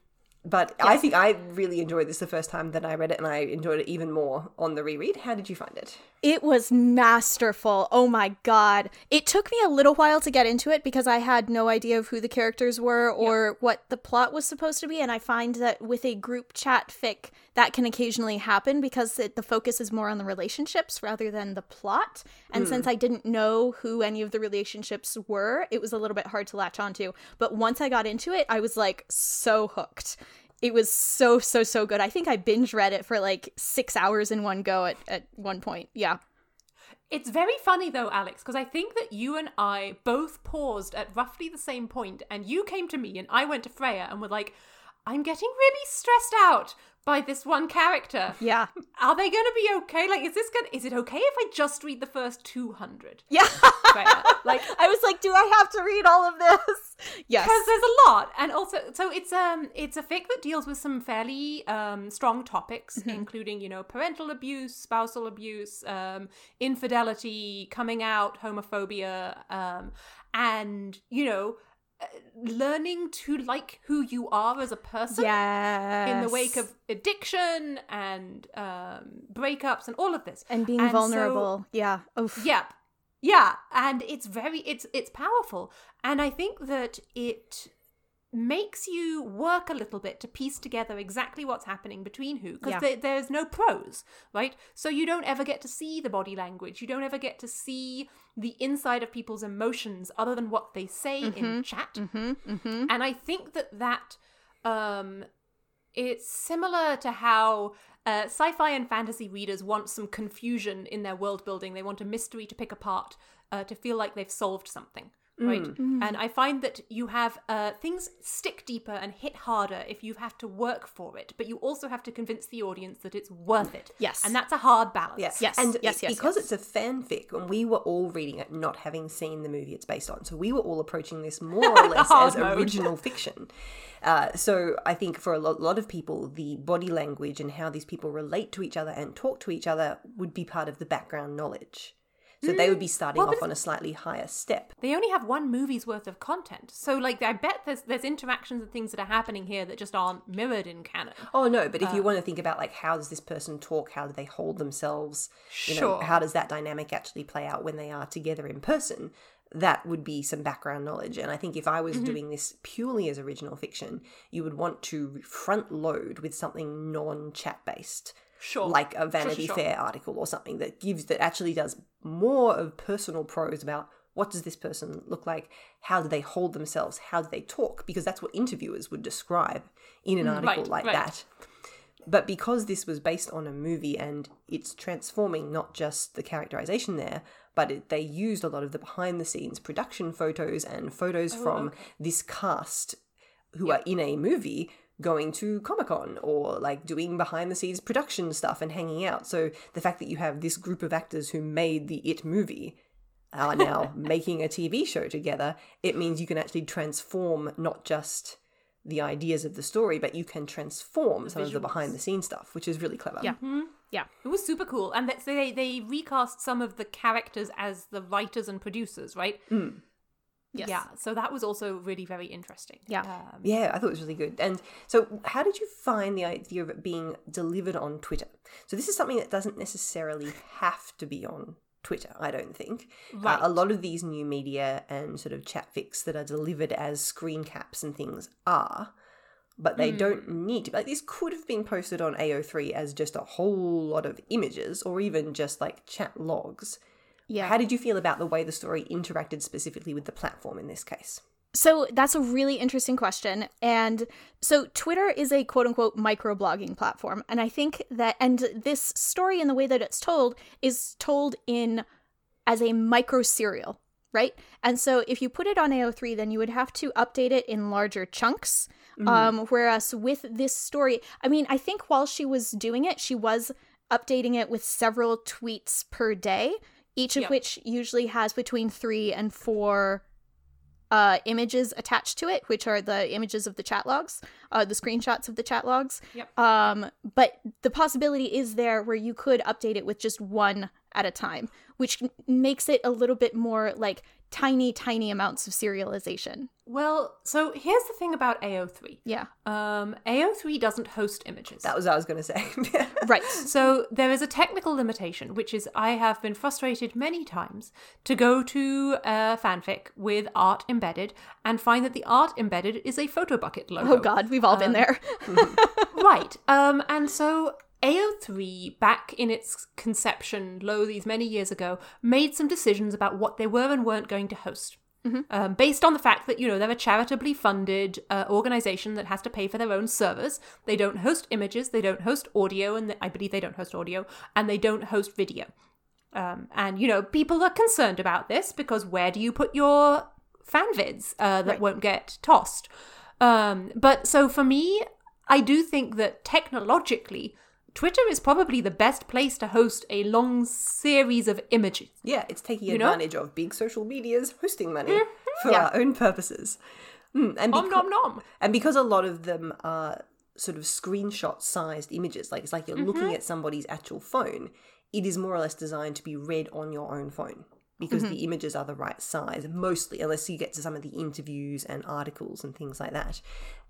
But I think I really enjoyed this the first time that I read it, and I enjoyed it even more on the reread. How did you find it? It was masterful. Oh my god. It took me a little while to get into it because I had no idea of who the characters were or what the plot was supposed to be. And I find that with a group chat fic, that can occasionally happen because it, the focus is more on the relationships rather than the plot. And hmm. since I didn't know who any of the relationships were, it was a little bit hard to latch onto. But once I got into it, I was like so hooked. It was so, so, so good. I think I binge read it for like six hours in one go at, at one point. Yeah. It's very funny though, Alex, because I think that you and I both paused at roughly the same point, and you came to me and I went to Freya and were like, I'm getting really stressed out by this one character. Yeah. Are they going to be okay? Like, is this going? to Is it okay if I just read the first two hundred? Yeah. Like, I was like, do I have to read all of this? Yes. because there's a lot and also so it's um it's a fic that deals with some fairly um strong topics including you know parental abuse spousal abuse um infidelity coming out homophobia um and you know learning to like who you are as a person Yes. in the wake of addiction and um breakups and all of this and being so- vulnerable. yeah. Oof. Yep. Yeah, and it's very it's it's powerful. And I think that it makes you work a little bit to piece together exactly what's happening between who because Yeah. there, there's no prose right? So you don't ever get to see the body language. You don't ever get to see the inside of people's emotions other than what they say in chat. And i think that that um it's similar to how uh, sci-fi and fantasy readers want some confusion in their world building. They want a mystery to pick apart, uh, to feel like they've solved something, right? And I find that you have uh, things stick deeper and hit harder if you have to work for it, but you also have to convince the audience that it's worth it. Yes. and that's a hard balance. Yes. Yes, And yes, yes, because yes. it's a fanfic, and we were all reading it, not having seen the movie it's based on, so we were all approaching this more or less as mode. original fiction. Uh, so I think for a lot, lot of people, the body language and how these people relate to each other and talk to each other would be part of the background knowledge. So they would be starting Well, off on a slightly higher step. They only have one movie's worth of content. So like I bet there's there's interactions and things that are happening here that just aren't mirrored in canon. Oh no, but if you want to think about like how does this person talk, how do they hold themselves, you know, Sure. how does that dynamic actually play out when they are together in person? That would be some background knowledge. And I think if I Mm-hmm. was doing this purely as original fiction, you would want to front load with something non chat based. Sure. Like a Vanity sure. Fair article or something that gives that actually does more of personal prose about what does this person look like, how do they hold themselves, how do they talk, because that's what interviewers would describe in an mm, article right, like right. that. But because this was based on a movie and it's transforming not just the characterization there, but it, they used a lot of the behind the scenes production photos and photos oh, from this cast who are in a movie going to Comic Con or like doing behind the scenes production stuff and hanging out. So the fact that you have this group of actors who made the It movie are now making a TV show together, it means you can actually transform not just the ideas of the story, but you can transform some of the behind the scenes stuff, which is really clever. Yeah. Mm-hmm. Yeah. It was super cool, and that they they recast some of the characters as the writers and producers, right? Mm. Yes. Yeah, so that was also really very interesting. Yeah. Um, Yeah, I thought it was really good. And so, how did you find the idea of it being delivered on Twitter? So, this is something that doesn't necessarily have to be on Twitter, I don't think. Uh, a lot of these new media and sort of chat fix that are delivered as screen caps and things are, but they don't need to. Like, this could have been posted on AO3 as just a whole lot of images or even just like chat logs. Yeah. How did you feel about the way the story interacted specifically with the platform in this case? So that's a really interesting question. And so Twitter is a quote unquote microblogging platform. And I think that, and this story and the way that it's told is told in as a micro serial, right? And so if you put it on AO3, then you would have to update it in larger chunks. Um, whereas with this story, I mean, I think while she was doing it, she was updating it with several tweets per day, each of Yeah. which usually has between three and four uh, images attached to it, which are the images of the chat logs, uh, the screenshots of the chat logs. Yep. Um, but the possibility is there where you could update it with just one at a time, which makes it a little bit more like tiny, tiny amounts of serialization. Well, so here's the thing about AO3. Yeah. Um, AO3 doesn't host images. That was what I was going to say. Right. So there is a technical limitation, which is I have been frustrated many times to go to a fanfic with art embedded and find that the art embedded is a Photobucket logo. Oh God, we've all been there. right. Um, and so AO3, back in its conception, lo, these many years ago, made some decisions about what they were and weren't going to host. Um, based on the fact that you know they're a charitably funded uh, organization that has to pay for their own servers, they don't host images, they don't host audio, and th- I believe they don't host audio, and they don't host video. Um, and you know people are concerned about this because where do you put your fan vids uh, that Right. won't get tossed? Um, but so for me, I do think that technologically, Twitter is probably the best place to host a long series of images. Yeah, it's taking You know? advantage of big social media's hosting money for Yeah. our own purposes. Mm, and, Om beca- nom nom. and because a lot of them are sort of screenshot sized images, like it's like you're looking at somebody's actual phone, it is more or less designed to be read on your own phone because the mm-hmm. images are the right size, mostly, unless you get to some of the interviews and articles and things like that.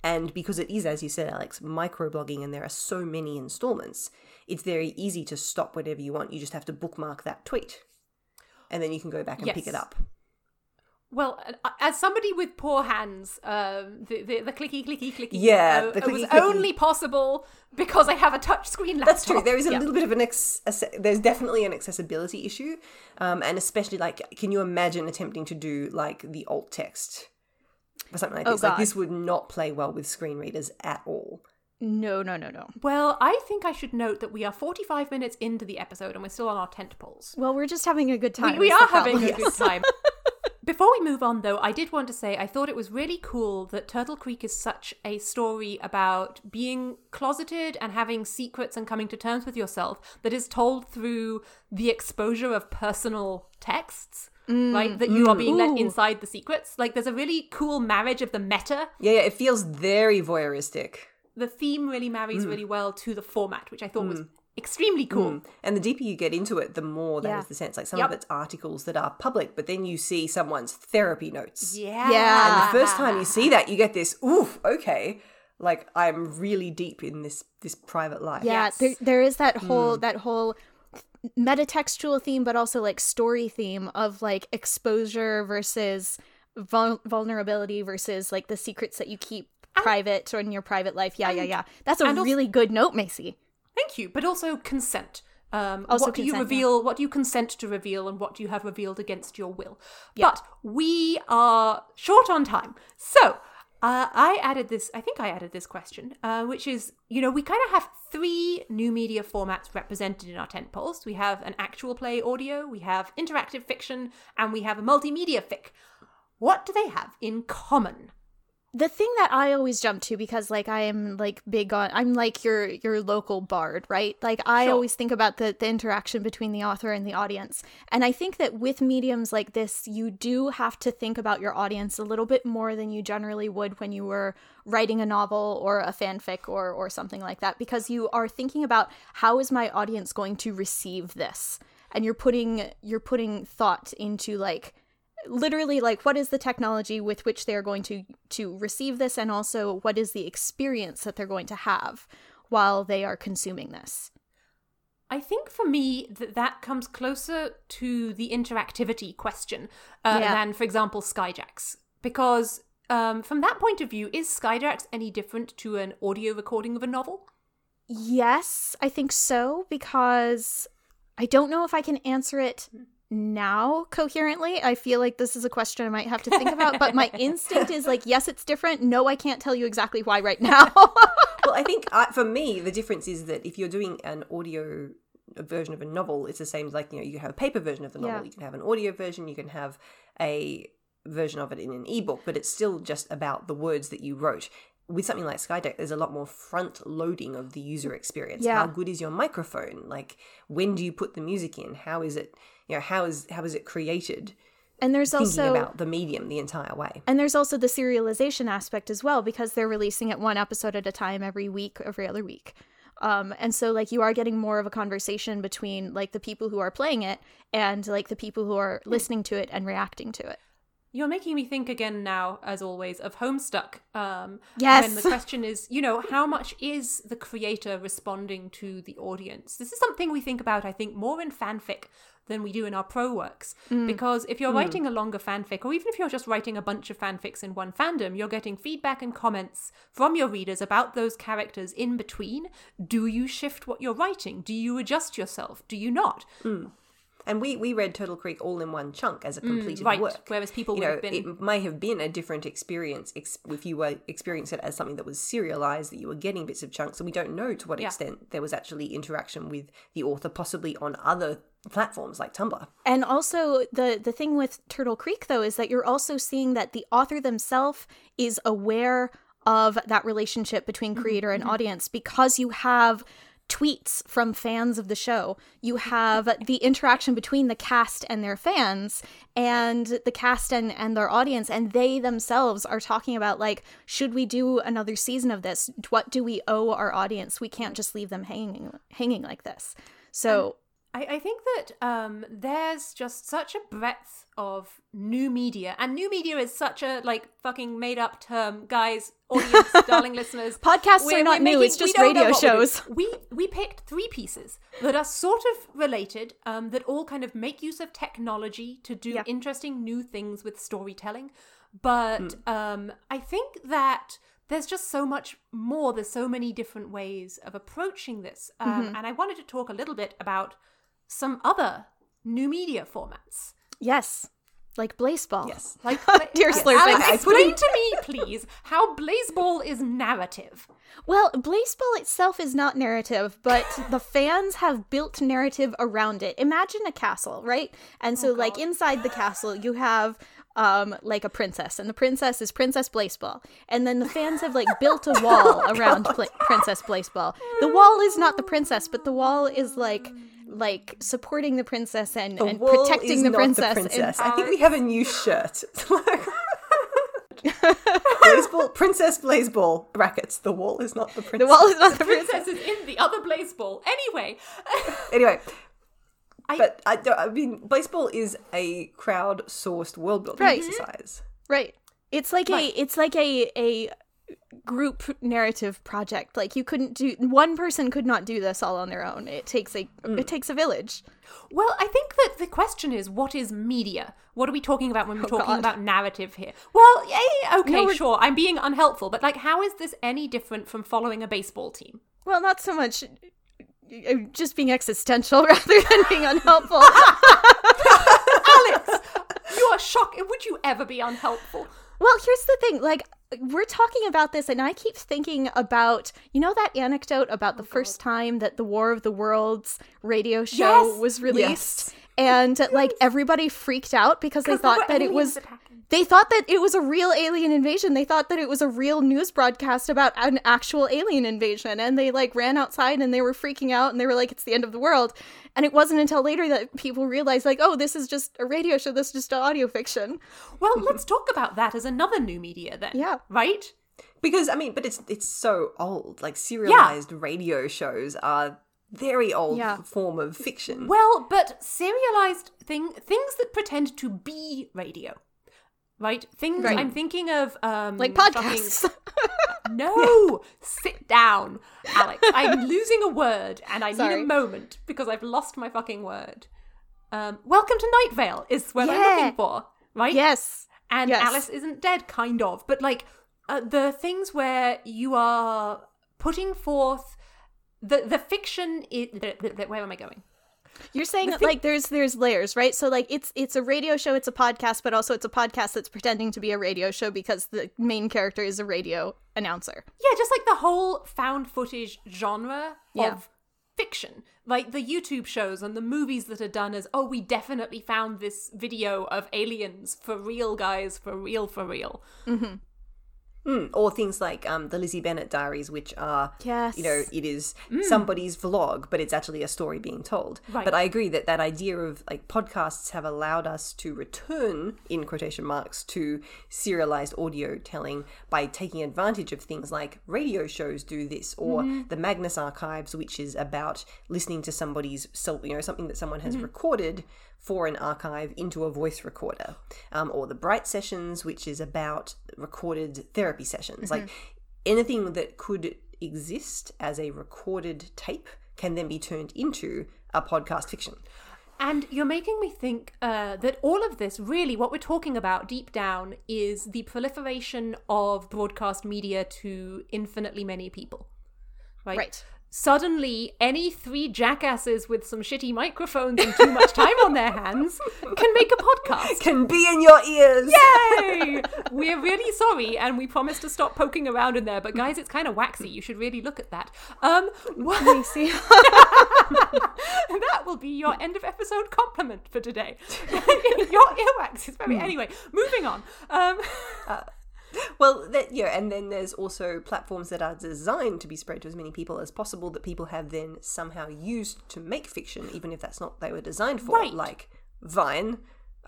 And because it is, as you said, Alex, microblogging and there are so many installments, it's very easy to stop whenever you want. You just have to bookmark that tweet and then you can go back and pick it up. Well, as somebody with poor hands, um, the, the the clicky clicky clicky, Yeah, uh, the it was clicky, clicky. only possible because I have a touch screen laptop. That's true. There is a Yeah. little bit of an ex- acce- there's definitely an accessibility issue, um, and especially like, can you imagine attempting to do like the alt text for something like Oh, this? Like this would not play well with screen readers at all. No, no, no, no. Well, I think I should note that we are 45 minutes into the episode and we're still on our tent poles. Well, we're just having a good time. We, we are having problem. a good time. Before we move on, though, I did want to say I thought it was really cool that Turtle Creek is such a story about being closeted and having secrets and coming to terms with yourself that is told through the exposure of personal texts. Mm, right? That you are being let mm. inside the secrets. Like, there's a really cool marriage of the meta. Yeah, yeah, it feels very voyeuristic. The theme really marries mm. really well to the format, which I thought was extremely cool. Mm. And the deeper you get into it, the more that is Yeah. the sense. Like some Yep. of it's articles that are public, but then you see someone's therapy notes. Yeah. Yeah. And the first time you see that, you get this, oof, okay. Like I'm really deep in this this private life. Yeah, Yes. there, there is that whole that whole metatextual theme, but also like story theme of like exposure versus vul- vulnerability versus like the secrets that you keep private or in your private life. Yeah, yeah, yeah. That's a and also- really good note, Macy. Thank you, but also consent. Um, Also what do you consent, yeah. reveal? What do you consent to reveal, and what do you have revealed against your will? But we are short on time, so uh, I added this. I think I added this question, uh, which is, you know, we kind of have three new media formats represented in our tent poles. We have an actual play audio, we have interactive fiction, and we have a multimedia fic. What do they have in common? The thing that I always jump to because like I am like big on I'm like your your local bard, right? Like I Sure. always think about the the interaction between the author and the audience. And I think that with mediums like this, you do have to think about your audience a little bit more than you generally would when you were writing a novel or a fanfic or or something like that because you are thinking about how is my audience going to receive this? And you're putting you're putting thought into like literally like what is the technology with which they are going to to receive this and also what is the experience that they're going to have while they are consuming this I think for me that that comes closer to the interactivity question uh, Yeah. than, for example, Skyjacks, because um, from that point of view, is Skyjacks any different to an audio recording of a novel? yes i think so because i don't know if i can answer it now coherently i feel like this is a question i might have to think about but my instinct is like yes it's different no i can't tell you exactly why right now well, I think uh, for me, the difference is that if you're doing an audio version of a novel, it's the same as like, you know, you have a paper version of the novel, Yeah. you can have an audio version, you can have a version of it in an ebook, but it's still just about the words that you wrote. With something like Skyjacks, there's a lot more front loading of the user experience. Yeah. How good is your microphone? Like, when do you put the music in? How is it, you know, how is how is it created? and there's also Thinking also about the medium the entire way. And there's also the serialization aspect as well because they're releasing it one episode at a time every week, every other week. Um, and so like you are getting more of a conversation between like the people who are playing it and like the people who are listening to it and reacting to it. You're making me think again now, as always, of Homestuck. Um, Yes. When the question is, you know, how much is the creator responding to the audience? This is something we think about, I think, more in fanfic than we do in our pro works. Mm. Because if you're mm. writing a longer fanfic, or even if you're just writing a bunch of fanfics in one fandom, you're getting feedback and comments from your readers about those characters in between. Do you shift what you're writing? Do you adjust yourself? Do you not? Mm. And we, we read Turtle Creek all in one chunk as a mm, completed right. work. Whereas people you would know, have been- it may have been a different experience ex- if you were experiencing it as something that was serialized, that you were getting bits of chunks, and we don't know to what Yeah. extent there was actually interaction with the author, possibly on other platforms like Tumblr. And also the the thing with Turtle Creek though is that you're also seeing that the author themselves is aware of that relationship between mm-hmm. creator and mm-hmm. audience because you have tweets from fans of the show. You have the interaction between the cast and their fans and the cast and, and their audience and they themselves are talking about like should we do another season of this? What do we owe our audience? We can't just leave them hanging hanging like this. So I, I think that um, there's just such a breadth of new media, and new media is such a like fucking made up term, guys, audience, darling listeners. Podcasts We're- are not we're new, making- it's just radio what we're doing. shows. We we picked three pieces that are sort of related, um, that all kind of make use of technology to do Yeah. interesting new things with storytelling. But um, I think that there's just so much more. There's so many different ways of approaching this, um, and I wanted to talk a little bit about some other new media formats. yes, like Blaseball. Yes. Like, Dear Alex, Slurping. I explain to me, please, how Blaseball is narrative. Well, Blaseball itself is not narrative, but the fans have built narrative around it. Imagine a castle, right? And so, like, inside the castle, you have um like a princess and the princess is princess blaseball and then the fans have like built a wall around Pla- princess blaseball the wall is not the princess but the wall is like like supporting the princess and, The and protecting the princess, The princess. I think we have a new shirt. Blaseball, Princess Blaseball brackets. The wall is not the princess. The wall is not the princess. Princess is in the other blaseball. Anyway, Anyway, I- but I, I mean, Blaseball is a crowd-sourced world building Right. exercise. Right. It's like Right. a it's like a a group narrative project. Like you couldn't do one person could not do this all on their own. It takes a it takes a village. well, I think that the question is, what is media? What are we talking about when we're talking God. about narrative here? Well, yeah, yeah, okay, No, sure. I'm being unhelpful, but like, how is this any different from following a baseball team? Well, not so much uh, just being existential rather than being unhelpful. Alex, you are shocked. Would you ever be unhelpful? Well, here's the thing. Like, we're talking about this, and I keep thinking about, you know, that anecdote about the first time that the War of the Worlds radio show Yes! was released, and like everybody freaked out because they thought that it was. They thought that it was a real alien invasion. They thought that it was a real news broadcast about an actual alien invasion. And they like ran outside and they were freaking out and they were like, it's the end of the world. And it wasn't until later that people realized, like, oh, this is just a radio show. This is just audio fiction. Well, let's talk about that as another new media then. Yeah. Right? Because I mean, but it's it's so old. Like serialized radio shows are very old Yeah. form of fiction. Well, but serialized thing things that pretend to be radio. Right? Things Right. I'm thinking of um Like fucking- podcasts. No, sit down, Alex. I'm losing a word and I need a moment because I've lost my fucking word. Um, Welcome to Night Vale is what I'm looking for, right? yes. And Yes. Alice isn't dead, kind of. But like uh, the things where you are putting forth the the fiction. Is, where am I going? You're saying The that like there's there's layers, right? So like it's it's a radio show, it's a podcast, but also it's a podcast that's pretending to be a radio show because the main character is a radio announcer. Yeah, just like the whole found footage genre Yeah. of fiction. Like the YouTube shows and the movies that are done as, oh, we definitely found this video of aliens for real, guys, for real, for real. Mm-hmm. Mm, or things like um, the Lizzie Bennet diaries, which are, Yes. you know, it is somebody's vlog, but it's actually a story being told. Right. But I agree that that idea of like podcasts have allowed us to return, in quotation marks, to serialized audio telling by taking advantage of things like radio shows do this, or the Magnus Archives, which is about listening to somebody's self, you know, something that someone has recorded for an archive into a voice recorder, um, or the Bright Sessions, which is about recorded therapy sessions. Like anything that could exist as a recorded tape can then be turned into a podcast fiction. And you're making me think uh, that all of this, really, what we're talking about deep down, is the proliferation of broadcast media to infinitely many people. Right? Right. Suddenly, any three jackasses with some shitty microphones and too much time on their hands can make a podcast. Can be in your ears. Yay! We're really sorry, and we promise to stop poking around in there. But guys, it's kind of waxy. You should really look at that. Um, what? That will be your end of episode compliment for today. your earwax is very. Anyway, moving on. Um, Well, that, yeah, and then there's also platforms that are designed to be spread to as many people as possible that people have then somehow used to make fiction, even if that's not what they were designed for, Right. like Vine,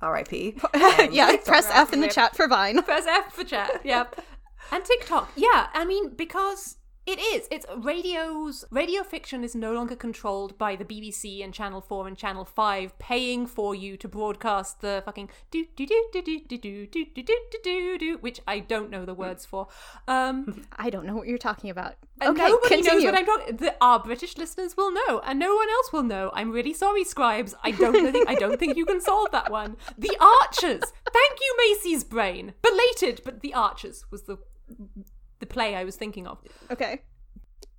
R.I.P. yeah, press F in the chat for Vine. press F for chat. Yep. And TikTok. Yeah, I mean because. It is. It's radios. Radio fiction is no longer controlled by the BBC and Channel Four and Channel Five, paying for you to broadcast the fucking do do do do do do do do do do do do do, which I don't know the words for. Um, I don't know what you're talking about. Okay, nobody continue. knows what I'm talking. The, our British listeners will know, and no one else will know. I'm really sorry, scribes. I don't think I don't think you can solve that one. The Archers. Thank you, Macy's brain. Belated, but The Archers was the the play I was thinking of. Okay.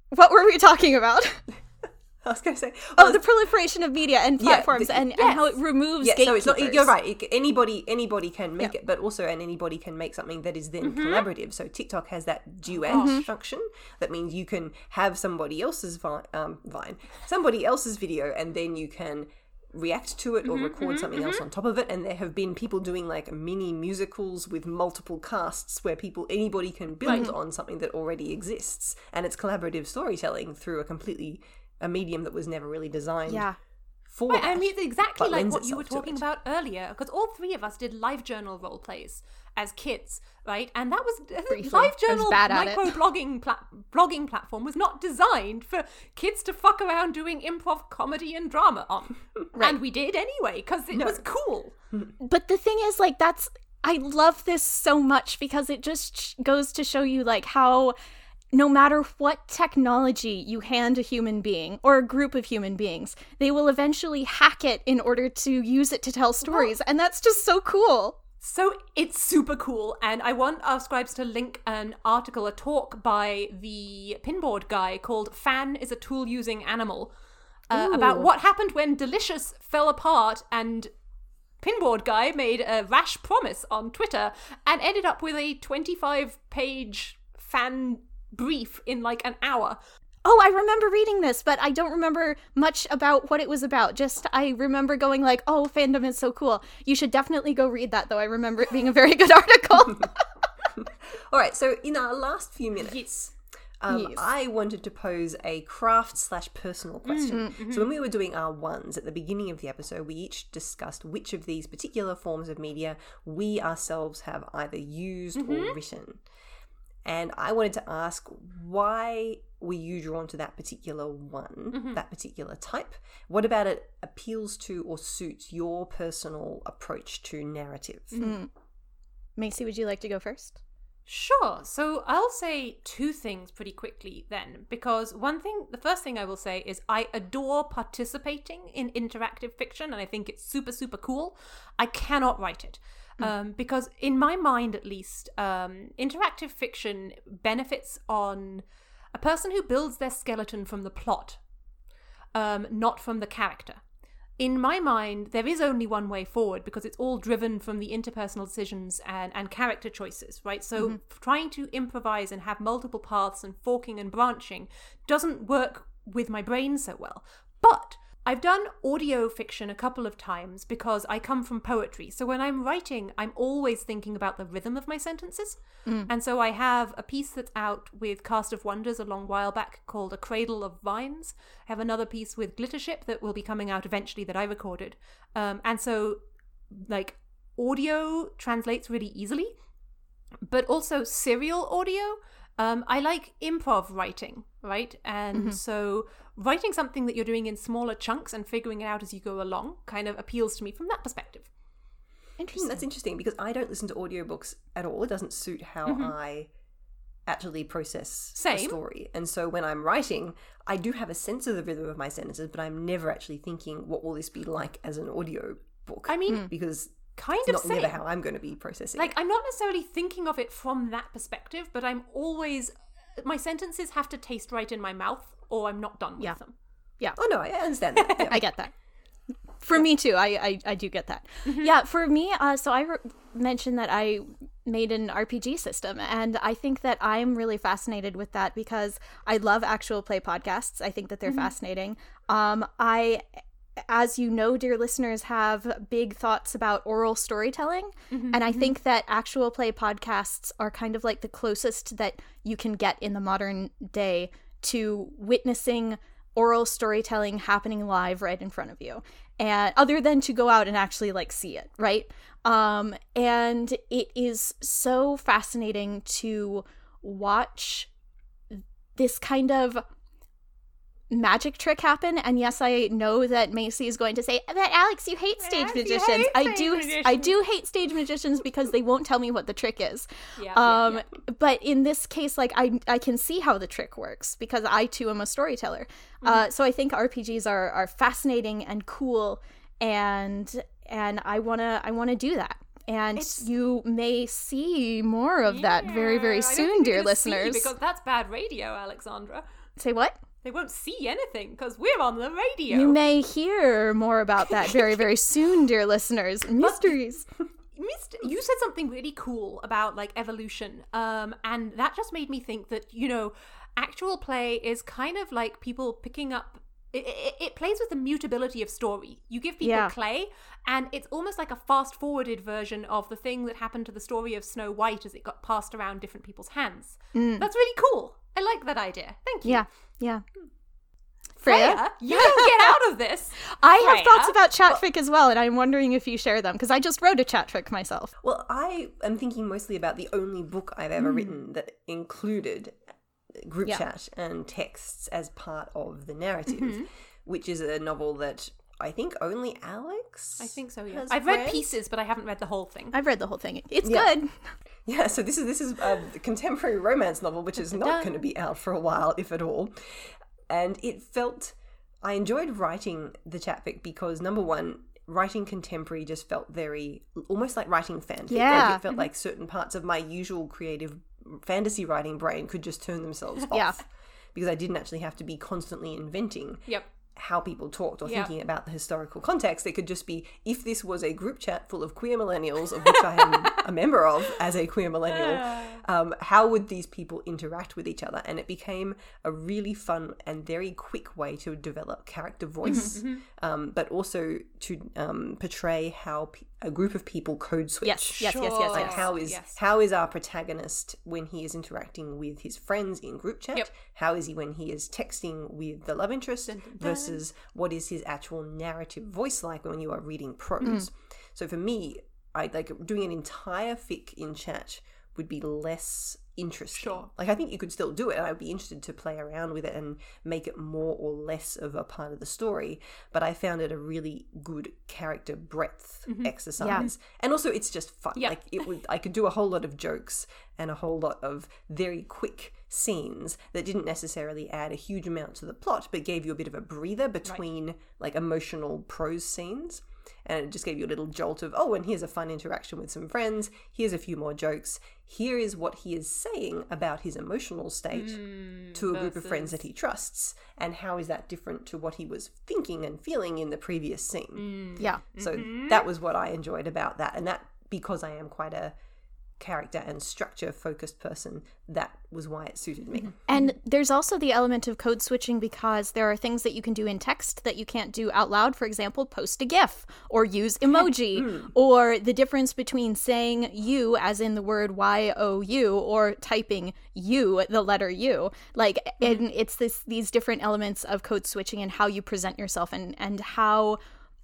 What were we talking about? I was going to say, Oh, the proliferation of media and Yeah, platforms the- and, and how it removes yeah, so it's not. You're right. Anybody, anybody can make it, but also, and anybody can make something that is then collaborative. So TikTok has that duet function. That means you can have somebody else's vi- um, Vine, somebody else's video, and then you can react to it or mm-hmm, record mm-hmm, something else mm-hmm. on top of it. And there have been people doing like mini musicals with multiple casts where people, anybody can build on something that already exists, and it's collaborative storytelling through a completely a medium that was never really designed Yeah. for Right, that. I mean, it's exactly like what you were talking about earlier, because all three of us did live journal role plays as kids, right? And that was uh, Briefly. live journal bad at it. micro blogging pla- blogging platform was not designed for kids to fuck around doing improv comedy and drama on, and we did anyway because it was cool. But the thing is, like, that's I love this so much because it just sh- goes to show you, like, how no matter what technology you hand a human being or a group of human beings, they will eventually hack it in order to use it to tell stories, and that's just so cool. So it's super cool, and I want our scribes to link an article, a talk by the pinboard guy called "Fan is a tool using animal," uh, about what happened when Delicious fell apart and pinboard guy made a rash promise on Twitter and ended up with a 25 page fan brief in like an hour. Oh, I remember reading this, but I don't remember much about what it was about. Just I remember going like, "Oh, fandom is so cool." You should definitely go read that, though. I remember it being a very good article. All right, so in our last few minutes, Yes. um, Yes. I wanted to pose a craft slash personal question. Mm, mm-hmm. So when we were doing our ones at the beginning of the episode, we each discussed which of these particular forms of media we ourselves have either used or mm-hmm. written. And I wanted to ask why were you drawn to that particular one, mm-hmm. that particular type? What about it appeals to or suits your personal approach to narrative? Mm. Macy, would you like to go first? Sure. So I'll say two things pretty quickly then, because one thing, the first thing I will say is I adore participating in interactive fiction, and I think it's super, super cool. I cannot write it. Um, because in my mind, at least, um, interactive fiction benefits on a person who builds their skeleton from the plot, um, not from the character in my mind, there is only one way forward because it's all driven from the interpersonal decisions and, and character choices, right? So trying to improvise and have multiple paths and forking and branching doesn't work with my brain so well. But I've done audio fiction a couple of times because I come from poetry. So when I'm writing, I'm always thinking about the rhythm of my sentences. And so I have a piece that's out with Cast of Wonders a long while back called A Cradle of Vines. I have another piece with Glittership that will be coming out eventually that I recorded. Um, and so, like, audio translates really easily, but also serial audio. Um, I like improv writing, right? And so writing something that you're doing in smaller chunks and figuring it out as you go along kind of appeals to me from that perspective. Hmm, Interesting. that's interesting because I don't listen to audiobooks at all. It doesn't suit how I actually process a story. And so when I'm writing, I do have a sense of the rhythm of my sentences, but I'm never actually thinking, what will this be like as an audio book? I mean, because kind it's of not same. never how I'm going to be processing. Like, it. I'm not necessarily thinking of it from that perspective, but I'm always. My sentences have to taste right in my mouth, or I'm not done with Yeah. them. Yeah. Oh no, I understand that. Yeah. I get that. For me too, I I, I do get that. Yeah, for me, uh, so I re- mentioned that I made an RPG system, and I think that I'm really fascinated with that because I love actual play podcasts. I think that they're fascinating. Um, I, as you know, dear listeners, have big thoughts about oral storytelling, and I think that actual play podcasts are kind of like the closest that you can get in the modern day to witnessing oral storytelling happening live right in front of you and other than to go out and actually like see it right? Um and it is so fascinating to watch this kind of magic trick happen and yes i know that macy is going to say that alex you hate stage Yes, magicians. hate i stage do i do hate stage magicians because they won't tell me what the trick is. Yeah, um yeah, but in this case like i i can see how the trick works because i too am a storyteller. Mm-hmm. uh so i think rpgs are are fascinating and cool and and i want to i want to do that. And It's- you may see more of that very very soon dear listeners. because that's bad radio, Alexandra. say what They won't see anything because we're on the radio. you may hear more about that very very soon dear listeners. Mysteries. You said something really cool about like evolution um and that just made me think that you know actual play is kind of like people picking up it, it, it plays with the mutability of story. You give people Yeah. clay and it's almost like a fast forwarded version of the thing that happened to the story of snow white as it got passed around different people's hands. That's really cool. I like that idea. Thank you. Yeah yeah Freya? Freya, you don't get out of this. I have Freya. thoughts about chatfic as well, and I'm wondering if you share them because I just wrote a chatfic myself. Well, I am thinking mostly about the only book I've ever hmm. written that included group Yeah. chat and texts as part of the narrative, mm-hmm. which is a novel that I think only Alex. I think so. Yeah, I've read pieces, but I haven't read the whole thing. I've read the whole thing. It's Yeah. good. Yeah, so this is this is a contemporary romance novel, which is not going to be out for a while, if at all. And it felt I enjoyed writing the chatfic because number one, writing contemporary just felt very almost like writing fanfic. Yeah. Like it felt mm-hmm. like certain parts of my usual creative fantasy writing brain could just turn themselves off. Yeah. Because I didn't actually have to be constantly inventing Yep. How people talked or Yeah. thinking about the historical context. It could just be if this was a group chat full of queer millennials, of which I am a member of as a queer millennial, um, how would these people interact with each other? And it became a really fun and very quick way to develop character voice, um, but also to um, portray how pe- a group of people code switch. Yes, yes, yes, yes, Sure. yes. How is Yes. how is our protagonist when he is interacting with his friends in group chat? Yep. How is he when he is texting with the love interest versus what is his actual narrative voice like when you are reading prose? Mm. So for me, I like doing an entire fic in chat would be less interesting. Sure. Like I think you could still do it. and I'd be interested to play around with it and make it more or less of a part of the story. But I found it a really good character breadth mm-hmm. exercise. And also it's just fun. Yeah. Like it would I could do a whole lot of jokes and a whole lot of very quick scenes that didn't necessarily add a huge amount to the plot, but gave you a bit of a breather between like emotional prose scenes. And it just gave you a little jolt of, oh, and here's a fun interaction with some friends. Here's a few more jokes. Here is what he is saying about his emotional state hmm, to a group of friends that he trusts. And how is that different to what he was thinking and feeling in the previous scene? Hmm. Yeah. So mm-hmm. that was what I enjoyed about that. And that, because I am quite a character and structure focused person, that was why it suited me. Mm-hmm. And there's also the element of code switching because there are things that you can do in text that you can't do out loud. For example, post a GIF or use mm. emoji, or the difference between saying you, as in the word Y O U, or typing you, the letter U. Like, mm-hmm. and it's this these different elements of code switching and how you present yourself and and how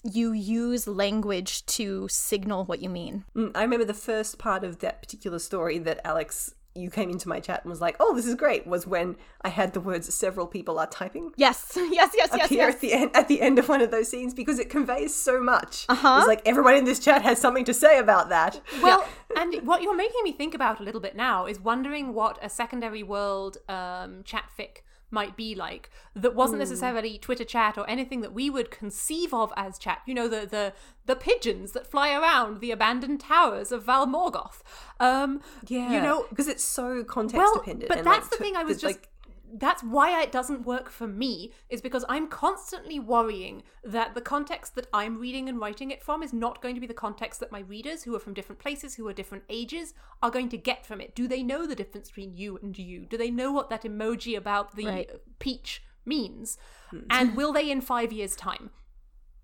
you use language to signal what you mean. Mm, I remember the first part of that particular story that Alex, you came into my chat and was like, oh, this is great, was when I had the words several people are typing. Yes, yes, yes, yes, appear yes. at the end at the end of one of those scenes because it conveys so much. Uh-huh. It's like everyone in this chat has something to say about that. Well, and what you're making me think about a little bit now is wondering what a secondary world um, chat fic might be like that wasn't necessarily Twitter chat or anything that we would conceive of as chat. You know, the the the pigeons that fly around the abandoned towers of Val Morgoth. Um, Yeah, you know, because it's so context well, dependent. but and, that's like, the thing I was just. like that's why it doesn't work for me is because I'm constantly worrying that the context that I'm reading and writing it from is not going to be the context that my readers who are from different places, who are different ages, are going to get from it. Do they know the difference between you and you? Do they know what that emoji about the Right. peach means? Hmm. And will they in 5 years time?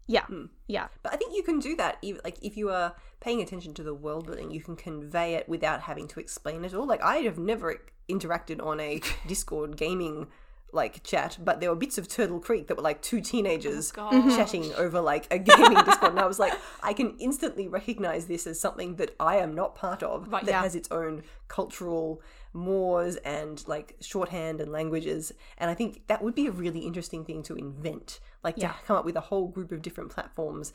Yeah, yeah. But I think you can do that. Even, like if you are paying attention to the world building, you can convey it without having to explain it all. Like I have never interacted on a Discord gaming like chat, but there were bits of Turtle Creek that were like two teenagers Oh, chatting over like a gaming Discord, and I was like, I can instantly recognize this as something that I am not part of Right, that yeah. has its own cultural mores and like shorthand and languages and i think that would be a really interesting thing to invent like Yeah. to come up with a whole group of different platforms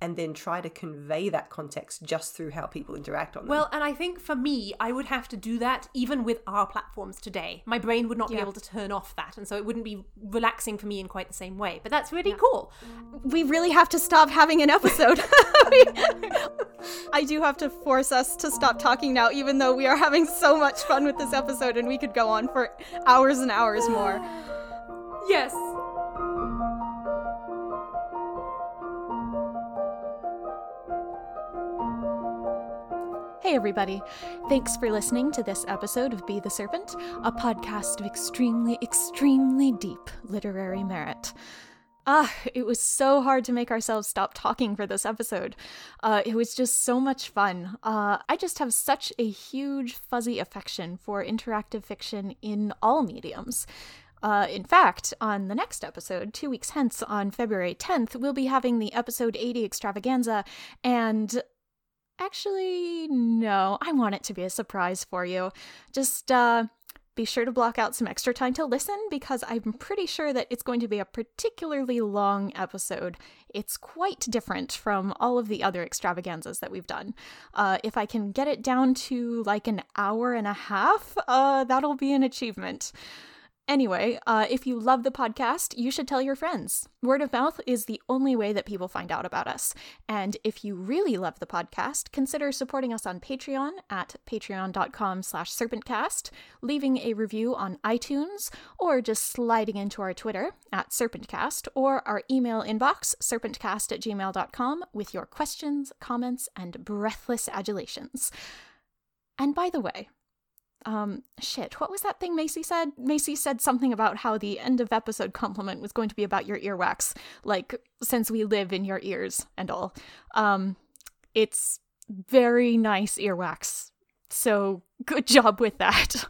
and then try to convey that context just through how people interact on them. Well, and I think for me, I would have to do that even with our platforms today. My brain would not be able to turn off that, and so it wouldn't be relaxing for me in quite the same way. But that's really cool. we really have to stop having an episode. I do have to force us to stop talking now, even though we are having so much fun with this episode and we could go on for hours and hours more. Yes. Hey, everybody. Thanks for listening to this episode of Be the Serpent, a podcast of extremely, extremely deep literary merit. Ah, it was so hard to make ourselves stop talking for this episode. Uh, it was just so much fun. Uh, I just have such a huge, fuzzy affection for interactive fiction in all mediums. Uh, in fact, on the next episode, two weeks hence, on February 10th, we'll be having the episode 80 extravaganza, and actually, no, I want it to be a surprise for you. Just, uh, be sure to block out some extra time to listen because I'm pretty sure that it's going to be a particularly long episode. It's quite different from all of the other extravaganzas that we've done. Uh, if I can get it down to like an hour and a half, uh, that'll be an achievement. Anyway, uh, if you love the podcast, you should tell your friends. Word of mouth is the only way that people find out about us. And if you really love the podcast, consider supporting us on Patreon at patreon.com slash serpentcast, leaving a review on iTunes, or just sliding into our Twitter at serpentcast, or our email inbox, serpentcast at gmail.com, with your questions, comments, and breathless adulations. And by the way, um shit what was that thing macy said? Macy said something about how the end of episode compliment was going to be about your earwax like since we live in your ears and all. Um it's very nice earwax so good job with that